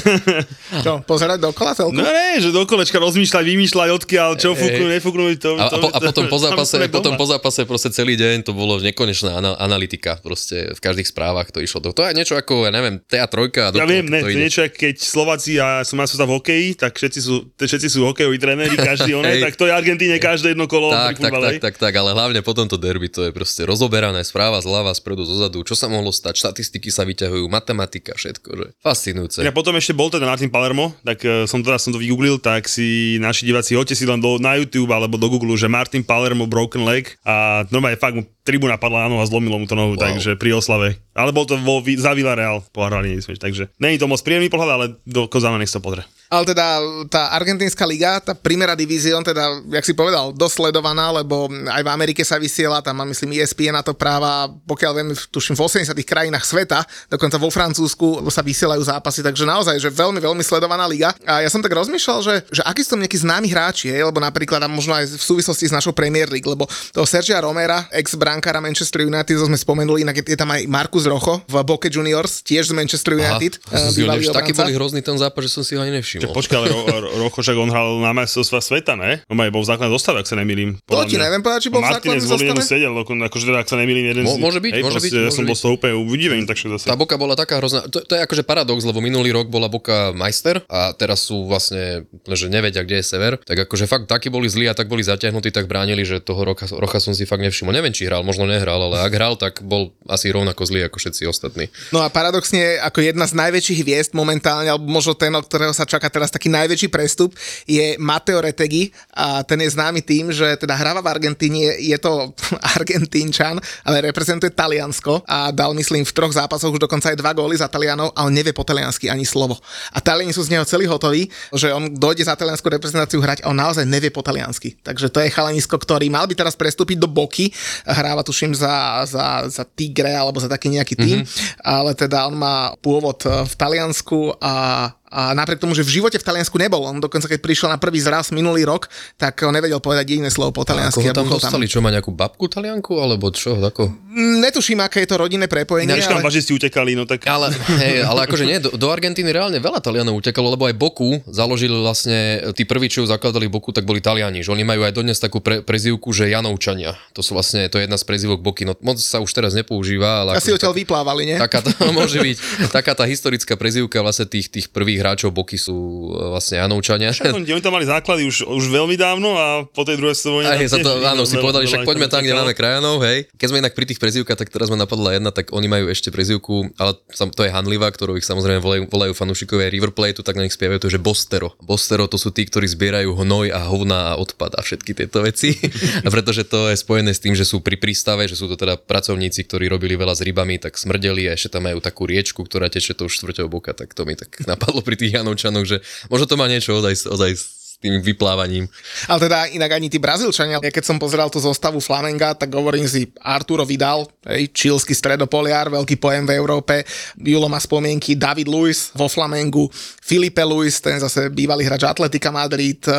čo, pozerať dokola telku? No ne, že do kolečka rozmýšľať, vymýšľať, odkiaľ, čo fúknu, nefúknu. To, a, to, a, po, a potom po zápase, potom po zápase proste celý deň to bolo nekonečná analytika, proste v každých správach to išlo. To, to je niečo ako, ja neviem, TA3 a Ja viem, ne, to, je niečo, keď Slováci a som sa v hokeji, tak všetci sú, všetci sú hokejoví tréneri, každý oné, tak to je Argentíne každé jedno kolo tak, tak, tak, tak, tak, ale hlavne potom to derby, to je proste rozoberané správa, zľava, spredu, zozadu, čo sa mohlo stať, štatistiky sa vyťahujú, matematika, všetko, že? Fascinujúce. Ja potom ešte bol teda Martin Palermo, tak uh, som teraz som to vygooglil, tak si naši diváci hoďte si len do, na YouTube alebo do Google, že Martin Palermo broken leg a normálne fakt mu tribúna padla áno a zlomilo mu to nohu, wow. takže pri oslave. Ale bol to vo, za Villarreal, pohrali takže není to moc príjemný pohľad, ale do Kozana nech to pozrie. Ale teda tá argentínska liga, tá Primera divízion, teda, jak si povedal, dosledovaná, lebo aj v Amerike sa vysiela, tam má myslím ESPN na to práva, pokiaľ viem, tuším v 80 krajinách sveta, dokonca vo Francúzsku sa vysielajú zápasy, takže naozaj, že veľmi, veľmi sledovaná liga. A ja som tak rozmýšľal, že, že akí sú tam nejakí známi hráči, hej, lebo napríklad a možno aj v súvislosti s našou Premier League, lebo toho Sergia Romera, ex brankára Manchester United, sme spomenuli, inak je, je tam aj Marcus Rocho v Boke Juniors, tiež z Manchester United. Aha, uh, taký boli hrozný ten zápas, že som si ho ani nevšimol všimol. Počkaj, ale Ro, Ro, Rochošak on hral na majstrovstvá sveta, ne? On aj bol v základnej zostave, ak sa nemýlim. To ti neviem povedať, či bol v základnej zostave. sedel, akože teda, ak sa nemýlim, jeden Mo, môže byť, hej, môže byť. Ja som bol z toho úplne udivený, takže zase. Tá Boka bola taká hrozná, to, to, je akože paradox, lebo minulý rok bola Boka majster a teraz sú vlastne, že nevedia, kde je sever, tak akože fakt takí boli zlí a tak boli zatiahnutí, tak bránili, že toho roka, rocha som si fakt nevšimol. Neviem, či hral, možno nehral, ale ak hral, tak bol asi rovnako zlý ako všetci ostatní. No a paradoxne, ako jedna z najväčších hviezd momentálne, alebo možno ten, od ktorého sa čaká teraz taký najväčší prestup je Mateo Retegi a ten je známy tým, že teda hráva v Argentíne, je to Argentínčan, ale reprezentuje Taliansko a dal myslím v troch zápasoch už dokonca aj dva góly za Talianov, ale nevie po taliansky ani slovo. A Taliani sú z neho celý hotoví, že on dojde za taliansku reprezentáciu hrať a on naozaj nevie po taliansky. Takže to je chalanisko, ktorý mal by teraz prestúpiť do Boky, hráva tuším za, za, za Tigre alebo za taký nejaký tým, mm-hmm. ale teda on má pôvod v Taliansku a a napriek tomu, že v živote v Taliansku nebol, on dokonca keď prišiel na prvý zraz minulý rok, tak on nevedel povedať jediné slovo po taliansky. A tam dostali? Čo má nejakú babku talianku, alebo čo? Ako? Mm, netuším, aké je to rodinné prepojenie. Ja, ale... že ste utekali, no tak... Ale, hej, ale akože nie, do, do Argentíny reálne veľa Talianov utekalo, lebo aj Boku založili vlastne, tí prví, čo zakladali Boku, tak boli Taliani, že oni majú aj dodnes takú pre, prezivku, že Janovčania. To sú vlastne, to je jedna z prezivok Boky, no moc sa už teraz nepoužíva. Ale Asi akože odtiaľ vyplávali, nie? Taká to môže byť, taká tá historická prezivka vlastne tých, tých prvých hráčov Boky sú e, vlastne Janovčania. Však oni, oni tam mali základy už, už veľmi dávno a po tej druhej svetovej vojne. sa to, áno, si povedali, však poďme tam, kde máme krajanov, hej. Keď sme inak pri tých prezivkách, tak teraz ma napadla jedna, tak oni majú ešte prezivku, ale to je Hanliva, ktorú ich samozrejme volajú, volajú fanúšikovia River Plate, tak na nich spievajú to, že Bostero. Bostero to sú tí, ktorí zbierajú hnoj a hovna a odpad a všetky tieto veci. a pretože to je spojené s tým, že sú pri prístave, že sú to teda pracovníci, ktorí robili veľa s rybami, tak smrdeli a ešte tam majú takú riečku, ktorá teče tou štvrťou boka, tak to mi tak napadlo pri tých Janovčanoch, že možno to má niečo ozaj, ozaj tým vyplávaním. Ale teda inak ani tí Brazílčania, ja keď som pozeral tú zostavu Flamenga, tak hovorím si Arturo Vidal, hej, čílsky stredopoliár, veľký pojem v Európe, Julo má spomienky, David Luiz vo Flamengu, Filipe Luiz, ten zase bývalý hráč Atletika Madrid, eh,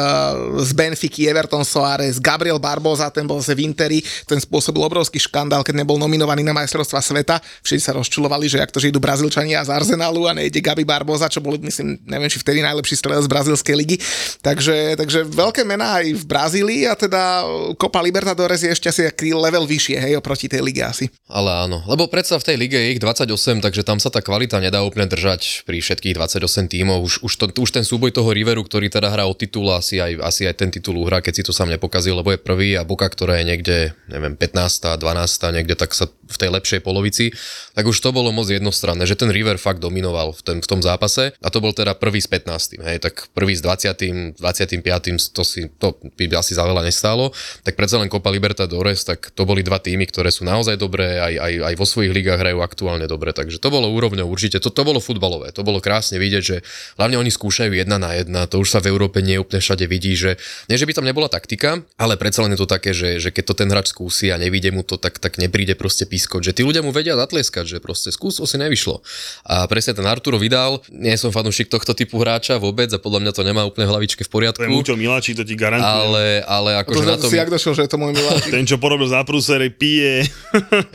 z Benfiky Everton Soares, Gabriel Barboza, ten bol zase v Interi, ten spôsobil obrovský škandál, keď nebol nominovaný na majstrovstva sveta. Všetci sa rozčulovali, že ak to žijú Brazílčania z Arsenalu a nejde Gabi Barboza, čo bol, myslím, neviem, či vtedy najlepší strelec z brazílskej ligy. Takže Takže, takže veľké mená aj v Brazílii a teda Copa Libertadores je ešte asi aký level vyššie, hej, oproti tej lige asi. Ale áno, lebo predsa v tej lige je ich 28, takže tam sa tá kvalita nedá úplne držať pri všetkých 28 tímov. Už, už, to, už ten súboj toho Riveru, ktorý teda hrá o titul, asi aj, asi aj ten titul uhrá, keď si to sám nepokazil, lebo je prvý a Boka, ktorá je niekde, neviem, 15. 12. niekde, tak sa v tej lepšej polovici, tak už to bolo moc jednostranné, že ten River fakt dominoval v, ten, v tom zápase a to bol teda prvý s 15. Hej, tak prvý s 20. 20 25. to, si, to by asi za veľa nestálo, tak predsa len Copa Libertadores, tak to boli dva týmy, ktoré sú naozaj dobré, aj, aj, aj vo svojich ligách hrajú aktuálne dobre, takže to bolo úrovňou určite, to, to bolo futbalové, to bolo krásne vidieť, že hlavne oni skúšajú jedna na jedna, to už sa v Európe nie úplne všade vidí, že nie, že by tam nebola taktika, ale predsa len je to také, že, že keď to ten hráč skúsi a nevíde mu to, tak, tak nepríde proste pískot, že tí ľudia mu vedia zatlieskať, že proste skúsil si nevyšlo. A presne ten Arturo Vidal, nie som fanúšik tohto typu hráča vôbec a podľa mňa to nemá úplne hlavičke v poriadku. To je Muťo Miláči, to ti garantuje. Ale, ale To akože na tom... si jak došiel, že je to môj miláčik. Ten, čo porobil za prúsere, pije,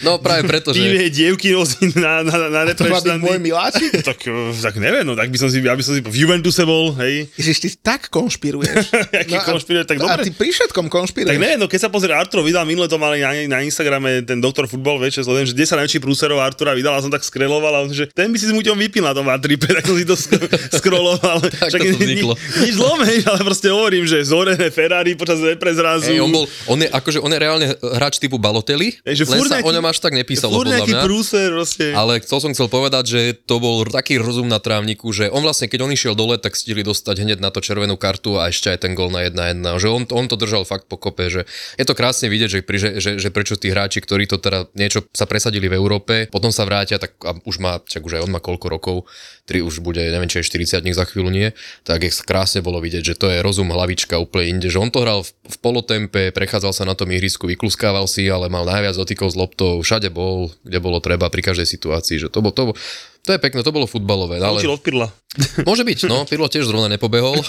No práve preto, že... pije dievky nosí na, na, na To má byť môj miláčik? Tak, eh, tak neviem, no tak by som si, aby som si v Juventuse bol, hej. Ježiš, ty tak konšpiruješ. Jaký a- konšpiruje, tak no A dobre. ty pri všetkom konšpiruješ. Tak ne, no keď sa pozrie Arturo Vidal, minule to mali na, na Instagrame ten doktor futbal, vieš, sledujem, že 10 najväčších prúserov Artura Vidala, som tak skreloval a on, že ten by si s muťom vypil na tom matripe, tak som si to sk- scrolloval. Tak to tu vzniklo. Ni, nič zlom, hej, ale proste hovorím, že zorené Ferrari počas repre zrazu. Ej, on, bol, on, je, akože, on je reálne hráč typu Balotelli, Ej, že len sa nejaký- o ňom až tak nepísalo podľa mňa. prúser, proste. Ale chcel som chcel povedať, že to bol taký rozum na trávniku, že on vlastne, keď on išiel dole, tak stihli dostať hneď na to červenú kartu a ešte aj ten gol na 1-1. Že on, on to držal fakt po kope, že je to krásne vidieť, že, že, že, že prečo tí hráči, ktorí to teda niečo sa presadili v Európe, potom sa vrátia, tak a už má, čak už aj on má koľko rokov, tri už bude, neviem, či je 40 za chvíľu nie, tak je krásne bolo vidieť, že to je rozum hlavička úplne inde, že on to hral v, v polotempe, prechádzal sa na tom ihrisku, vykluskával si, ale mal najviac dotykov s loptou, všade bol, kde bolo treba pri každej situácii, že to bolo, to, bolo- to je pekné, to bolo futbalové, ale Učil od Pirla. môže byť, no, Pirlo tiež zrovna nepobehol.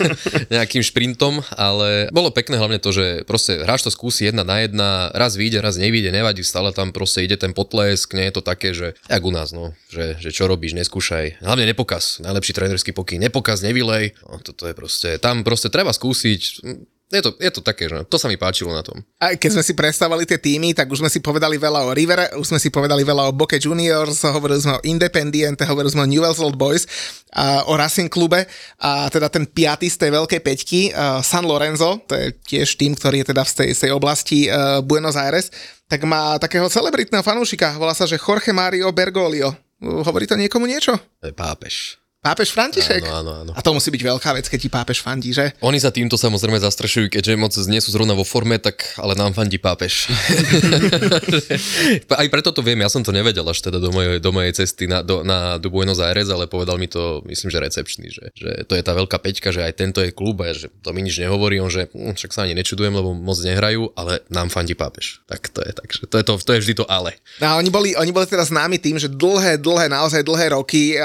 Nejakým šprintom, ale bolo pekné hlavne to, že proste hráč to skúsi jedna na jedna, raz vyjde, raz nevyjde, nevadí, stále tam proste ide ten potlesk, nie je to také, že jak u nás, no, že, že čo robíš, neskúšaj, hlavne nepokaz, najlepší trénerský pokyn, nepokaz, nevylej, no, toto je proste, tam proste treba skúsiť, je to, je to také, že to sa mi páčilo na tom. A keď sme si predstavovali tie týmy, tak už sme si povedali veľa o River, už sme si povedali veľa o Boke Juniors, hovorili sme o Independiente, hovorili sme o Newell's Old Boys, a o Racing klube a teda ten piatý z tej veľkej peťky, uh, San Lorenzo, to je tiež tým, ktorý je teda z tej, z tej oblasti uh, Buenos Aires, tak má takého celebritného fanúšika, volá sa, že Jorge Mario Bergoglio. Hovorí to niekomu niečo? To je pápež. Pápež František? Áno, áno, áno. A to musí byť veľká vec, keď ti pápež fandí, že? Oni sa týmto samozrejme zastrešujú, keďže moc nie sú zrovna vo forme, tak ale nám fandí pápež. Aj preto to viem, ja som to nevedel až teda do mojej, do mojej cesty na, do, na, do Buenos Aires, ale povedal mi to, myslím, že recepčný, že, že to je tá veľká peťka, že aj tento je klub a že to mi nič nehovorí, on že hm, však sa ani nečudujem, lebo moc nehrajú, ale nám fandí pápež. Tak to je, takže to je, to, to je vždy to ale. No oni boli, oni boli teda známi tým, že dlhé, dlhé, naozaj dlhé roky,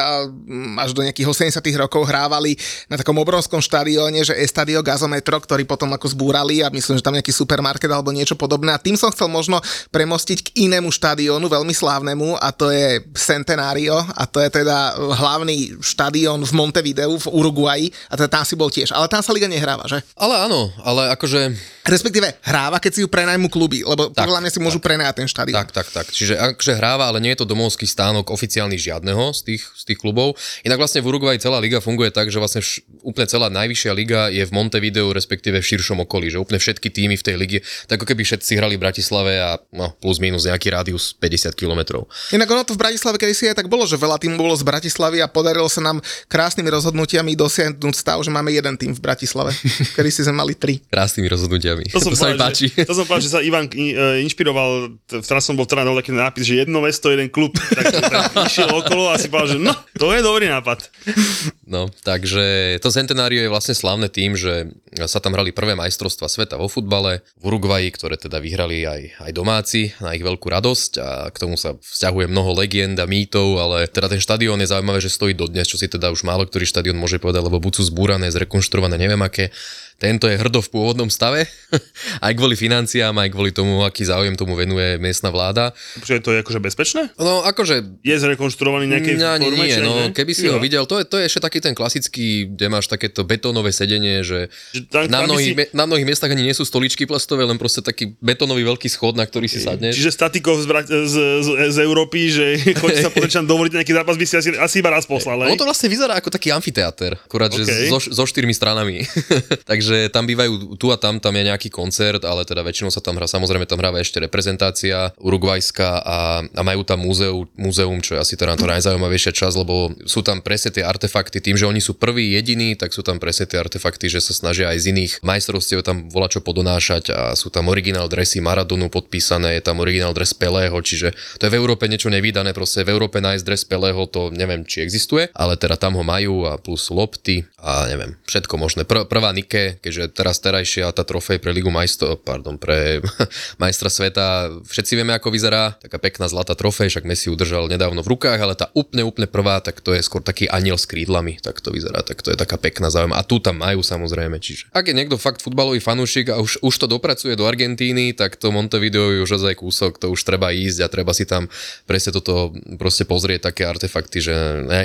až do nejakých 80 rokov hrávali na takom obrovskom štadióne, že Estadio Gazometro, ktorý potom ako zbúrali a myslím, že tam nejaký supermarket alebo niečo podobné. A tým som chcel možno premostiť k inému štadiónu, veľmi slávnemu, a to je Centenario, a to je teda hlavný štadión v Montevideu v Uruguayi, a teda tam si bol tiež. Ale tam sa liga nehráva, že? Ale áno, ale akože Respektíve hráva, keď si ju prenajmu kluby, lebo Tak, podľa mňa si môžu prenajať ten štadión. Tak, tak, tak. Čiže akože hráva, ale nie je to domovský stánok oficiálny žiadneho z tých, z tých klubov. Inak vlastne v Uruguay celá liga funguje tak, že vlastne vš- úplne celá najvyššia liga je v Montevideo, respektíve v širšom okolí, že úplne všetky týmy v tej lige, tak ako keby všetci hrali v Bratislave a no, plus minus nejaký rádius 50 kilometrov. Inak ono to v Bratislave kedy si aj tak bolo, že veľa tým bolo z Bratislavy a podarilo sa nám krásnymi rozhodnutiami dosiahnuť stav, že máme jeden tým v Bratislave. Kedy si sme mali tri. Krásnymi rozhodnutiami. To, to sa mi páči. Že, to som povedal, že sa Ivan e, inšpiroval, teraz som bol teda taký nápis, že jedno mesto, jeden klub. Tak, tak išiel okolo a si povedal, že no, to je dobrý nápad. No, takže to Centenario je vlastne slávne tým, že sa tam hrali prvé majstrovstva sveta vo futbale v Uruguayi, ktoré teda vyhrali aj, aj domáci na ich veľkú radosť a k tomu sa vzťahuje mnoho legend a mýtov, ale teda ten štadión je zaujímavé, že stojí dodnes, čo si teda už málo ktorý štadión môže povedať, lebo buď sú zbúrané, zrekonštruované, neviem aké. Tento je hrdo v pôvodnom stave, aj kvôli financiám, aj kvôli tomu, aký záujem tomu venuje miestna vláda. Počkaj, to je akože bezpečné? No akože Je zrekonštruovaný nejakej No, forme? nie, no, ne? keby si Jo. ho videl, to je, to je ešte taký ten klasický, kde máš takéto betónové sedenie, že Že tam- na, mnohých, si- na mnohých miestach ani nie sú stoličky plastové, len proste taký betónový veľký schod, na ktorý si sadneš. Čiže statikov z, z, z, z Európy, že chodí sa pozrieť, dovoliť nejaký zápas, by si asi, asi iba raz poslal, Ono to vlastne vyzerá ako taký amfiteáter, akurát, že OK. so, so štyrmi stranami. Takže tam bývajú, tu a tam, tam je nejaký koncert, ale teda väčšinou sa tam hrá, samozrejme tam hráva ešte reprezentácia urugvajská a, a majú tam múzeu, múzeum, čo je asi teda to najzaujímavejšia časť, lebo sú tam presne tie artefakty, tým, že oni sú prví, jediní, tak sú tam presne tie artefakty, že sa snažia aj z iných majstrovstiev tam volá čo podonášať a sú tam originál dresy Maradonu podpísané, je tam originál dres Pelého, čiže to je v Európe niečo nevydané, proste v Európe nájsť dres Pelého, to neviem, či existuje, ale teda tam ho majú a plus lopty a neviem, všetko možné. Pr- prvá Nike, keďže teraz terajšia tá trofej pre Ligu majstro, pardon, pre majstra sveta, všetci vieme, ako vyzerá, taká pekná zlatá trofej, však Messi udržal nedávno v rukách, ale tá úplne, úplne prvá, tak to je skôr taký aniel s krídlami, tak to vyzerá, tak to je taká pekná zaujímavá. A tu tam majú samozrejme, čiže. Ak je niekto fakt futbalový fanúšik a už, už to dopracuje do Argentíny, tak to Montevideo je už ozaj kúsok, to už treba ísť a treba si tam presne toto proste pozrieť také artefakty, že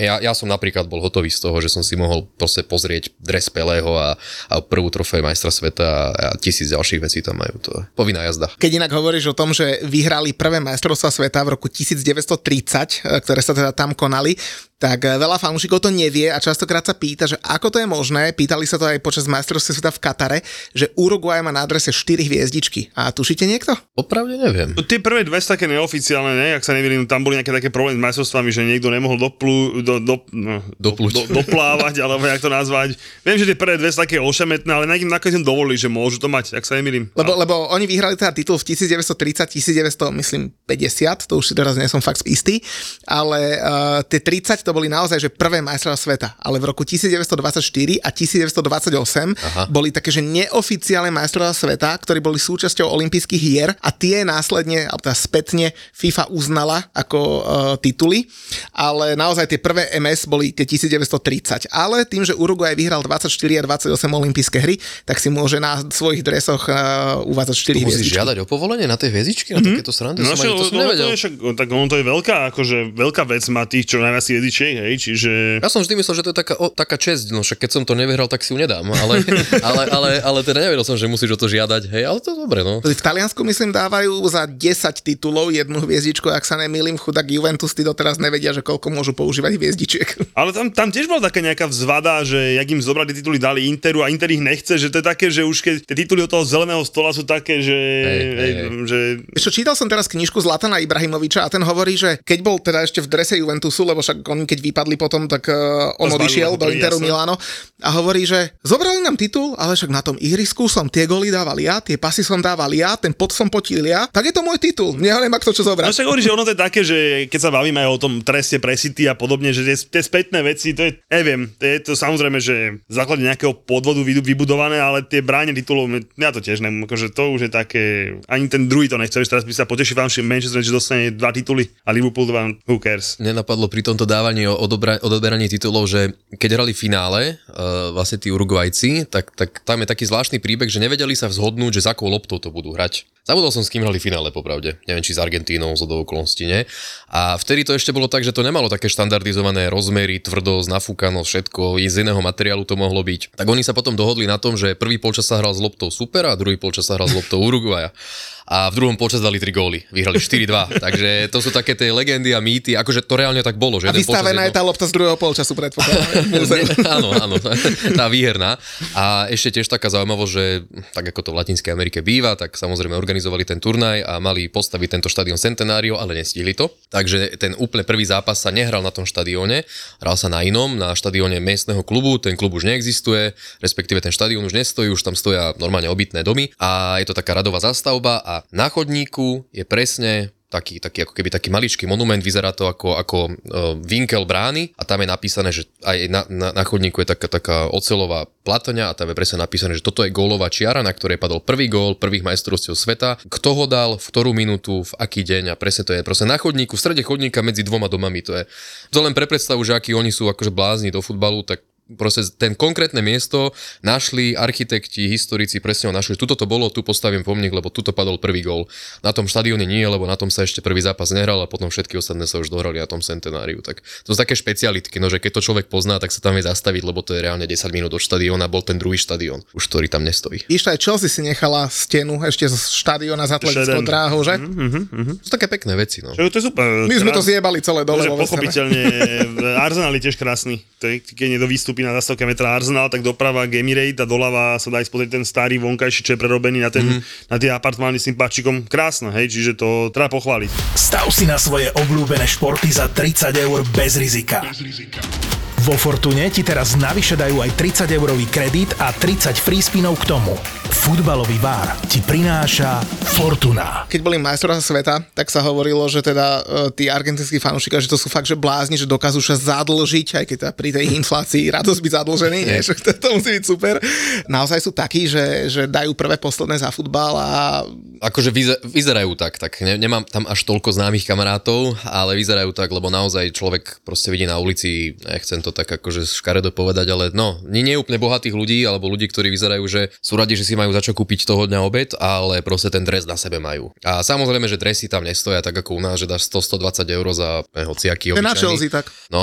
ja, ja som napríklad bol hotový z toho, že som si mohol proste pozrieť dres Pelého a, a prvú trofej majstra sveta a, tisíc ďalších vecí tam majú. To je povinná jazda. Keď inak hovoríš o tom, že vyhrali prvé majstrovstvá sveta v roku 1930, e, ktoré sa teda tam konali, tak eh, veľa fanúšikov to nevie a častokrát sa pýta, že ako to je možné, pýtali sa to aj počas majstrovstiev sveta v Katare, že Uruguay má na adrese 4 hviezdičky. A tušíte niekto? Opravde neviem. No, tie prvé dve sú také neoficiálne, ne? ak sa neverím, tam boli nejaké také problémy s majstrovstvami, že niekto nemohol doplu, do, do, no, Dopluť. Do, doplávať, alebo jak to nazvať. Viem, že tie prvé dve sú také ošemetné, ale nakoniec nakoniec im dovolili, že môžu to mať, ak sa nemýlim. Lebo, lebo oni vyhrali teda titul v 1930, 1900, myslím 50, to už si teraz nie som fakt istý, ale uh, tie 30 to boli naozaj, že prvé majstrovstvá sveta, ale v roku 1924 a 1928 Aha. boli také, že neoficiálne majstrovstvá sveta, ktorí boli súčasťou olympijských hier a tie následne, alebo teda spätne FIFA uznala ako uh, tituly, ale naozaj tie prvé MS boli tie 1930. Ale tým, že Uruguay vyhral 24 a 28 olympijské hry, tak si môže na svojich dresoch uh, uvádzať 4 Tu musíš hviezdičky. žiadať o povolenie na tie hviezdičky, na takéto srandy? No, som ani, to som no, nevedel. to je však, tak ono to je veľká, akože veľká vec má tých, čo najviac jedičiek, hej, čiže... Ja som vždy myslel, že to je taká, o, taká česť, no však keď som to nevyhral, tak si ju nedám, ale, ale, ale, ale teda nevedel som, že musíš o to žiadať, hej, ale to je dobre, no. V Taliansku, myslím, dávajú za 10 titulov jednu hviezdičku, ak sa nemýlim, chudák Juventus, tí doteraz nevedia, že koľko môžu používať hviezdičiek. Ale tam, tam tiež bola taká nejaká vzvada, že jak im zobrali tituly, dali Interu a Inter ich nechce, že to je také, že už keď tie tituly od toho zeleného stola sú také, že... Hej, hej, hej, že čo, čítal som teraz knižku Zlatana Ibrahimoviča a ten hovorí, že keď bol teda ešte v drese Juventusu, lebo však oni keď vypadli potom, tak uh, on zbalil odišiel do Interu jasné. Milano a hovorí, že zobrali nám titul, ale však na tom ihrisku som tie goly dával ja, tie pasy som dával ja, ten pot som potil ja, tak je to môj titul. Neviem, ak to čo No zobrať. však hovorí, že ono to je také, že keď sa bavíme aj o tom treste pre City a podobne, že tie, tie spätné veci, to je, neviem, to je to samozrejme, že v základe nejakého podvodu vy- vybudované, ale tie bráne titulov, ja to tiež neviem, akože to už je také, ani ten druhý to nechce, teraz by sa poteší vám, že Manchester United dostane dva tituly a Liverpool dva, who cares. Nenapadlo pri tomto dávaní o odobra- odoberaní titulov, že keď hrali finále, uh, vlastne tí Uruguajci, tak, tak tam je taký zvláštny príbeh, že nevedeli sa vzhodnúť, že za akou loptou to budú hrať. Zabudol som, s kým hrali finále, popravde. Neviem, či s Argentínou, z okolností, nie. A vtedy to ešte bolo tak, že to nemalo také štandardizované rozmery, tvrdosť, nafúkanosť, všetko, i z iného materiálu to mohlo byť. Tak oni sa potom dohodli na tom, že prvý polčas sa hral s loptou super a druhý polčas sa hral s loptou Uruguaja a v druhom polčas dali 3 góly. Vyhrali 4-2. Takže to sú také tie legendy a mýty, akože to reálne tak bolo. A Že polčas vystavená je tá lopta z druhého polčasu, predpokladám. áno, áno, tá, tá výherná. A ešte tiež taká zaujímavosť, že tak ako to v Latinskej Amerike býva, tak samozrejme organizovali ten turnaj a mali postaviť tento štadión Centenario, ale nestihli to. Takže ten úplne prvý zápas sa nehral na tom štadióne, hral sa na inom, na štadióne miestneho klubu, ten klub už neexistuje, respektíve ten štadión už nestojí, už tam stoja normálne obytné domy a je to taká radová zastavba a na chodníku je presne taký, taký ako keby taký maličký monument, vyzerá to ako, ako uh, vinkel brány a tam je napísané, že aj na, na, na chodníku je taká, taká ocelová platoňa a tam je presne napísané, že toto je gólová čiara, na ktorej padol prvý gól prvých majstrovstiev sveta, kto ho dal, v ktorú minútu, v aký deň a presne to je. Proste na chodníku, v strede chodníka medzi dvoma domami, to je. To len pre predstavu, že akí oni sú akože blázni do futbalu, tak proste ten konkrétne miesto našli architekti, historici, presne ho našli. Tuto to bolo, tu postavím pomník, lebo tuto padol prvý gól. Na tom štadióne nie, lebo na tom sa ešte prvý zápas nehral a potom všetky ostatné sa už dohrali na tom centenáriu. Tak to sú také špecialitky, no že keď to človek pozná, tak sa tam vie zastaviť, lebo to je reálne 10 minút od štadióna, bol ten druhý štadión, už ktorý tam nestojí. Išla aj Chelsea si nechala stenu ešte z štadiona s atletickou dráhou, že? To sú také pekné veci, no. Čo, to je super. My sme to zjebali celé dole. Pochopiteľne Arsenal je tiež krásny. To je, keď niekto vystúpi na zastávke metra Arsenal, tak doprava Gemirate a doľava sa dá ísť pozrieť ten starý vonkajší, čo je prerobený na, ten, Mhm. mm-hmm. na tie apartmány s tým páčikom. Krásne, hej, čiže to treba pochváliť. Stav si na svoje obľúbené športy za 30 eur bez rizika. Vo Fortune ti teraz navyše dajú aj 30 eurový kredit a 30 free spinov k tomu. Futbalový bar ti prináša Fortuna. Keď boli majstrovstvá sveta, tak sa hovorilo, že teda uh, tí argentinskí fanúšikovia, že to sú fakt, že blázni, že dokážu sa zadlžiť, aj keď teda pri tej inflácii radosť byť zadlžený, nie, že to, to musí byť super. Naozaj sú takí, že, že dajú prvé posledné za futbal a Akože vyze- vyzerajú tak, tak ne- nemám tam až toľko známych kamarátov, ale vyzerajú tak, lebo naozaj človek proste vidí na ulici, nechcem to tak akože škaredo povedať, ale no, nie, nie úplne bohatých ľudí, alebo ľudí, ktorí vyzerajú, že sú radi, že si majú za čo kúpiť toho dňa obed, ale proste ten dres na sebe majú. A samozrejme, že dresy tam nestoja tak ako u nás, že dáš 100-120 eur za eh, hociaký to je na obyčajný. Chelsea tak. No,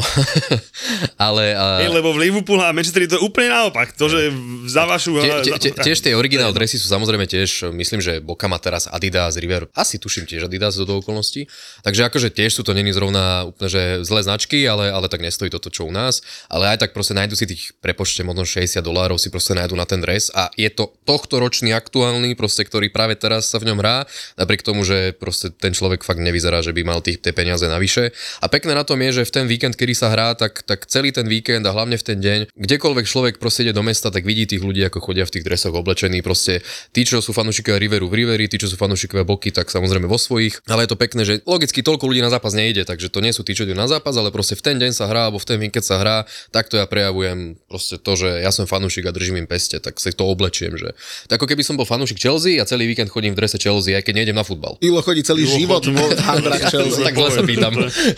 ale... A... Hej, lebo v Liverpool a Manchester je to úplne naopak. To, že za vašu... Tie, tie, tie, tiež tie originál dresy sú samozrejme tiež, myslím, že Boka má teraz Adidas, River, asi tuším tiež Adidas do okolností. Takže akože tiež sú to není zrovna úplne, že zlé značky, ale, ale tak nestojí toto, čo u nás. Ale aj tak proste nájdu si tých prepočte možno 60 dolárov si proste nájdu na ten dres a je to tohto ročný aktuálny, proste, ktorý práve teraz sa v ňom hrá, napriek tomu, že proste ten človek fakt nevyzerá, že by mal tých, tie peniaze navyše. A pekné na tom je, že v ten víkend, kedy sa hrá, tak, tak celý ten víkend a hlavne v ten deň, kdekoľvek človek proste ide do mesta, tak vidí tých ľudí, ako chodia v tých dresoch oblečení. Proste tí, čo sú fanúšikovia Riveru v Riveri, tí, čo sú fanúšikovia Boky, tak samozrejme vo svojich. Ale je to pekné, že logicky toľko ľudí na zápas nejde, takže to nie sú tí, čo idú na zápas, ale proste v ten deň sa hrá, alebo v ten víkend sa hrá, tak to ja prejavujem proste to, že ja som fanúšik a držím im peste, tak si to oblečiem, že tak ako keby som bol fanúšik Chelsea a celý víkend chodím v drese Chelsea, aj keď nejdem na futbal. Ilo chodí celý život chodí- vo handrách Chelsea. Tak sa pýtam.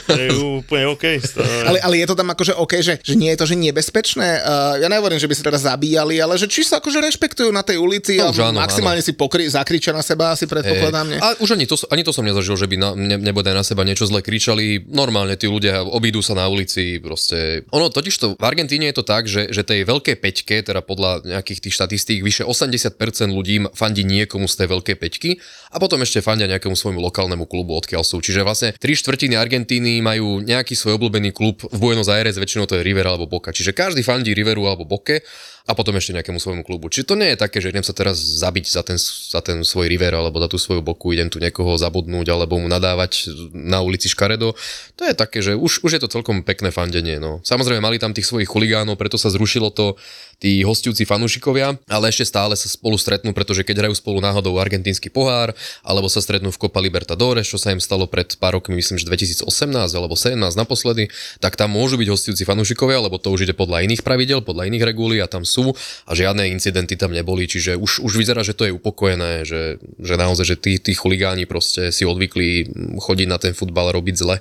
To je úplne OK. Ale, ale je to tam akože OK, že, že nie je to, že nebezpečné. Uh, ja nehovorím, že by sa teda zabíjali, ale že či sa akože rešpektujú na tej ulici No a áno, maximálne si pokry, zakričia na seba, asi predpokladám. Nie? A už ani to, ani to som nezažil, že by na, ne, nebodaj na seba niečo zle kričali. Normálne tí ľudia obídu sa na ulici, proste. Ono totiž to, v Argentíne je to tak, že, že tej veľkej peťke, teda podľa nejakých tých štatistík, vyše 80% ľudí fandí niekomu z tej veľkej peťky a potom ešte fandia nejakému svojmu lokálnemu klubu, odkiaľ sú. Čiže vlastne tri štvrtiny Argentíny majú nejaký svoj obľúbený klub v Buenos Aires, väčšinou to je River alebo Boca. Čiže každý fandí Riveru alebo Boke a potom ešte nejakému svojmu klubu. Čiže to nie je také, že idem sa teraz zabiť za ten, za ten svoj river alebo za tú svoju boku, idem tu niekoho zabudnúť alebo mu nadávať na ulici Škaredo. To je také, že už, už je to celkom pekné fandenie. No. Samozrejme mali tam tých svojich chuligánov, preto sa zrušilo to tí hostujúci fanúšikovia, ale ešte stále sa spolu stretnú, pretože keď hrajú spolu náhodou argentínsky pohár, alebo sa stretnú v Copa Libertadores, čo sa im stalo pred pár rokmi, myslím, že 2018 alebo 17 naposledy, tak tam môžu byť hostujúci fanúšikovia, lebo to už ide podľa iných pravidel, podľa iných regulí a tam sú a žiadne incidenty tam neboli, čiže už, už vyzerá, že to je upokojené, že, že naozaj, že tí, tí chuligáni proste si odvykli chodiť na ten futbal a robiť zle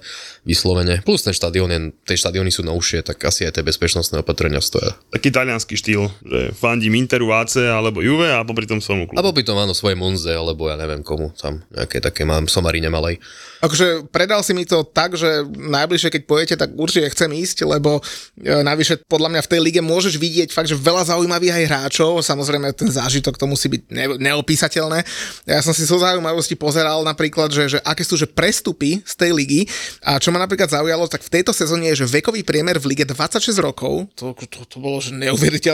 vyslovene. Plus ten štadión, tie štadióny sú novšie, tak asi aj tie bezpečnostné opatrenia stoja. Taký talianský štýl, že fandím Interu, AC alebo Juve a popri tom svojmu klubu. Alebo by to áno svoje Monze, alebo ja neviem komu tam, nejaké také mám somary nemalej. Akože predal si mi to tak, že najbližšie, keď pojete, tak určite chcem ísť, lebo e, navyše podľa mňa v tej lige môžeš vidieť fakt, že veľa zaujímavých aj hráčov, samozrejme ten zážitok to musí byť ne- neopísateľné. Ja som si so zaujímavosti pozeral napríklad, že, že aké sú že prestupy z tej ligy a čo ma napríklad zaujalo, tak v tejto sezóne je, že vekový priemer v lige 26 rokov, to, to, to bolo že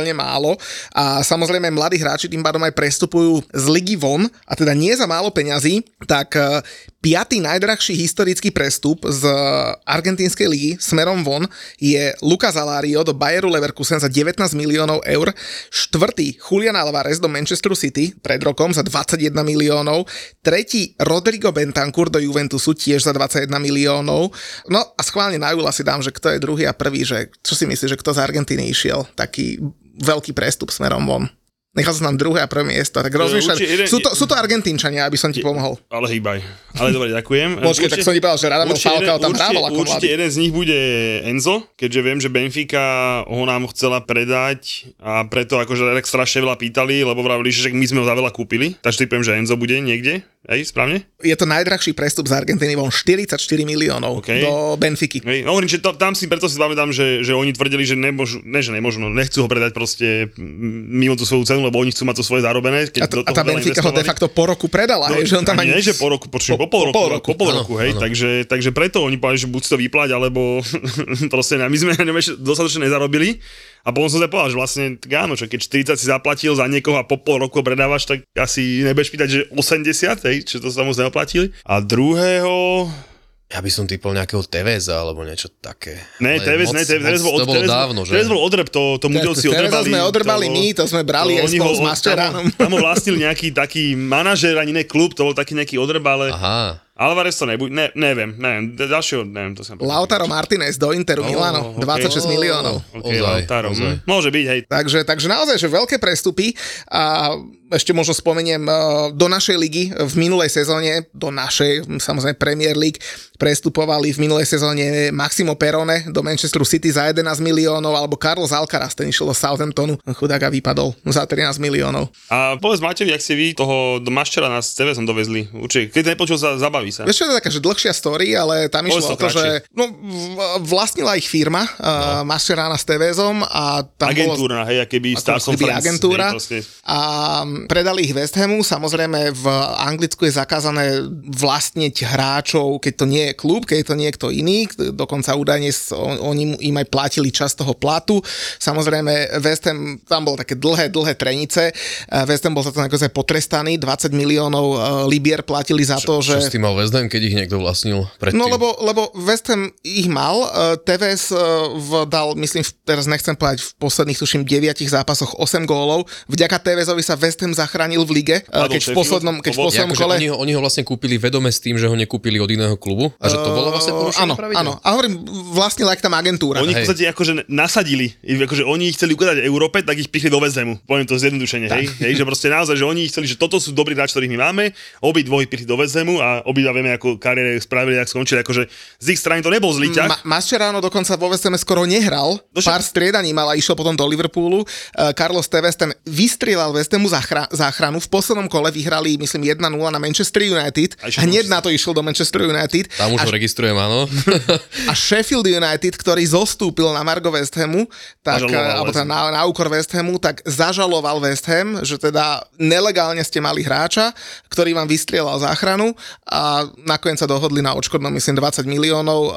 neuveriteľne málo. A samozrejme mladí hráči tým pádom aj prestupujú z ligy von a teda nie za málo peňazí, tak e, piatý najdrahší historický prestup z argentínskej ligy smerom von je Lucas Alario do Bayeru Leverkusen za 19 miliónov eur, štvrtý Julian Alvarez do Manchesteru City pred rokom za 21 miliónov, tretí Rodrigo Bentancur do Juventusu tiež za 21 miliónov. No a schválne na Jula si dám, že kto je druhý a prvý, že čo si myslíš, že kto z Argentíny išiel taký veľký prestup smerom von. Nechal som tam druhé a prvé miesto, tak rozmýšľam. určite Sú to, sú to Argentínčania, aby som ti pomohol. Ale hýbaj. Ale dobre, ďakujem. Počkej, tak som ti povedal, že Radamel Falcao tam hrával ako určite mladý. jeden z nich bude Enzo, keďže viem, že Benfica ho nám chcela predať a preto akože tak strašne veľa pýtali, lebo vravili, že my sme ho za veľa kúpili. Takže typujem, že Enzo bude niekde. Hej, správne? Je to najdrahší prestup z Argentíny, von 44 miliónov OK. do Benfiky. Hej, no hovorím, že to, tam si preto si pamätám, že, že oni tvrdili, že nemôžu, ne, že nemôžu, no nechcú ho predať proste mimo tú svoju cenu, lebo oni chcú mať to svoje zarobené. Keď A, do a tá Benfica ho de facto po roku predala, No, hej, že on tam ani nie, že po roku, počujem, po, pol roku, po pol roku, po pol roku, hej, áno. takže, takže preto oni povedali, že buď to vyplať, alebo proste my sme dostatočne nezarobili a potom som sa povedal, že vlastne, áno, čo, keď 40 si zaplatil za niekoho a po pol roku predávaš, tak asi nebudeš pýtať, že 80, hej, čo to sa moc neoplatili. A druhého, Ja by som typol nejakého Teveza alebo niečo také. Ne, Ale Tevez, moc- ne, Tevez, Tevez moc- bol, to bolo Tevez, dávno, že? Tevez bol odreb, to, to Teraz odrbali. sme odrbali to, my, to sme brali aj oni spolu ho- s Masteránom. Tam, ho- tam ho vlastnil nejaký taký manažer, ani ne klub, to bol taký nejaký odreb, ale Aha. Alvarez to nebuď, ne, neviem, neviem, ďalšieho, neviem, to som... Lautaro Martinez do Interu Milano, ok. 26 miliónov. Ok, Ozaj, Lautaro, ozaj. hm, môže byť, hej. Takže, takže naozaj, že veľké prestupy a ešte možno spomeniem eh, do našej ligy v minulej sezóne, do našej, samozrejme Premier League, prestupovali v minulej sezóne Maximo Perone do Manchesteru City za 11 miliónov, alebo Carlos Alcaraz, ten išiel do Southamptonu, chudák a vypadol za 13 miliónov. A povedz Matevi, ak si vy toho do Maščera nás s Tevezom dovezli, určite, keď nepočul sa, zabaví sa. Vieš čo, to je taká, že dlhšia story, ale tam Povedz išlo o to to, že no, vlastnila ich firma, no. uh, Mascherana s Tevezom a tam bolo Agentúra, hej, akéby Star ako keby Conference. agentúra hej, a predali ich West Hamu. Samozrejme v Anglicku je zakázané vlastniť hráčov, keď to nie je klub, keď je to niekto iný. Dokonca údajne s- oni im aj platili čas toho platu. Samozrejme West Ham, tam bolo také dlhé, dlhé trenice. West Ham bol za to naozaj potrestaný. 20 miliónov eh, libier platili za to, Čo že... s tým mal West Ham, keď ich niekto vlastnil predtým? No lebo, lebo West Ham ich mal, uh, TVS uh, v, dal, myslím, teraz nechcem povedať, v posledných, tuším, 9 zápasoch 8 gólov. Vďaka TVSovi sa West Ham zachránil v lige, uh, Padol keď v poslednom, keď v poslednom akože kole... oni, ho, oni ho vlastne kúpili vedome s tým, že ho nekúpili od iného klubu? A že to bolo vlastne Uh, porušenie áno, áno. A hovorím, vlastne like tam agentúra. Oni v podstate akože nasadili, akože oni ich chceli ukázať Európe, tak ich pichli do Vezemu. Poviem to zjednodušene, hej, hej, že proste naozaj, že oni chceli, že toto sú dobrí hráči, ktorých my máme, obi dvoji pichli do Vezemu a obidva vieme, ako kariéry spravili, ako skončili, akože z ich strany to nebol zlý ťah. Ma- Mascherano dokonca vo Hame skoro nehral, No však- pár striedaní mal a išiel potom do Liverpoolu. Uh, Carlos Tevez ten vystrieľal Hamu záchra- záchranu. V poslednom kole vyhrali, myslím, 1-0 na Manchester United. A Hneď na to išiel do Manchester United. Tam už a ho registrujem, áno. A Sheffield United, ktorý zostúpil na Margo West Hamu, tak, Zažaloval alebo West teda na, na úkor West Hamu, tak zažaloval West Ham, že teda nelegálne ste mali hráča, ktorý vám vystrieľal záchranu a nakoniec sa dohodli na odškodnom, myslím, 20 miliónov uh,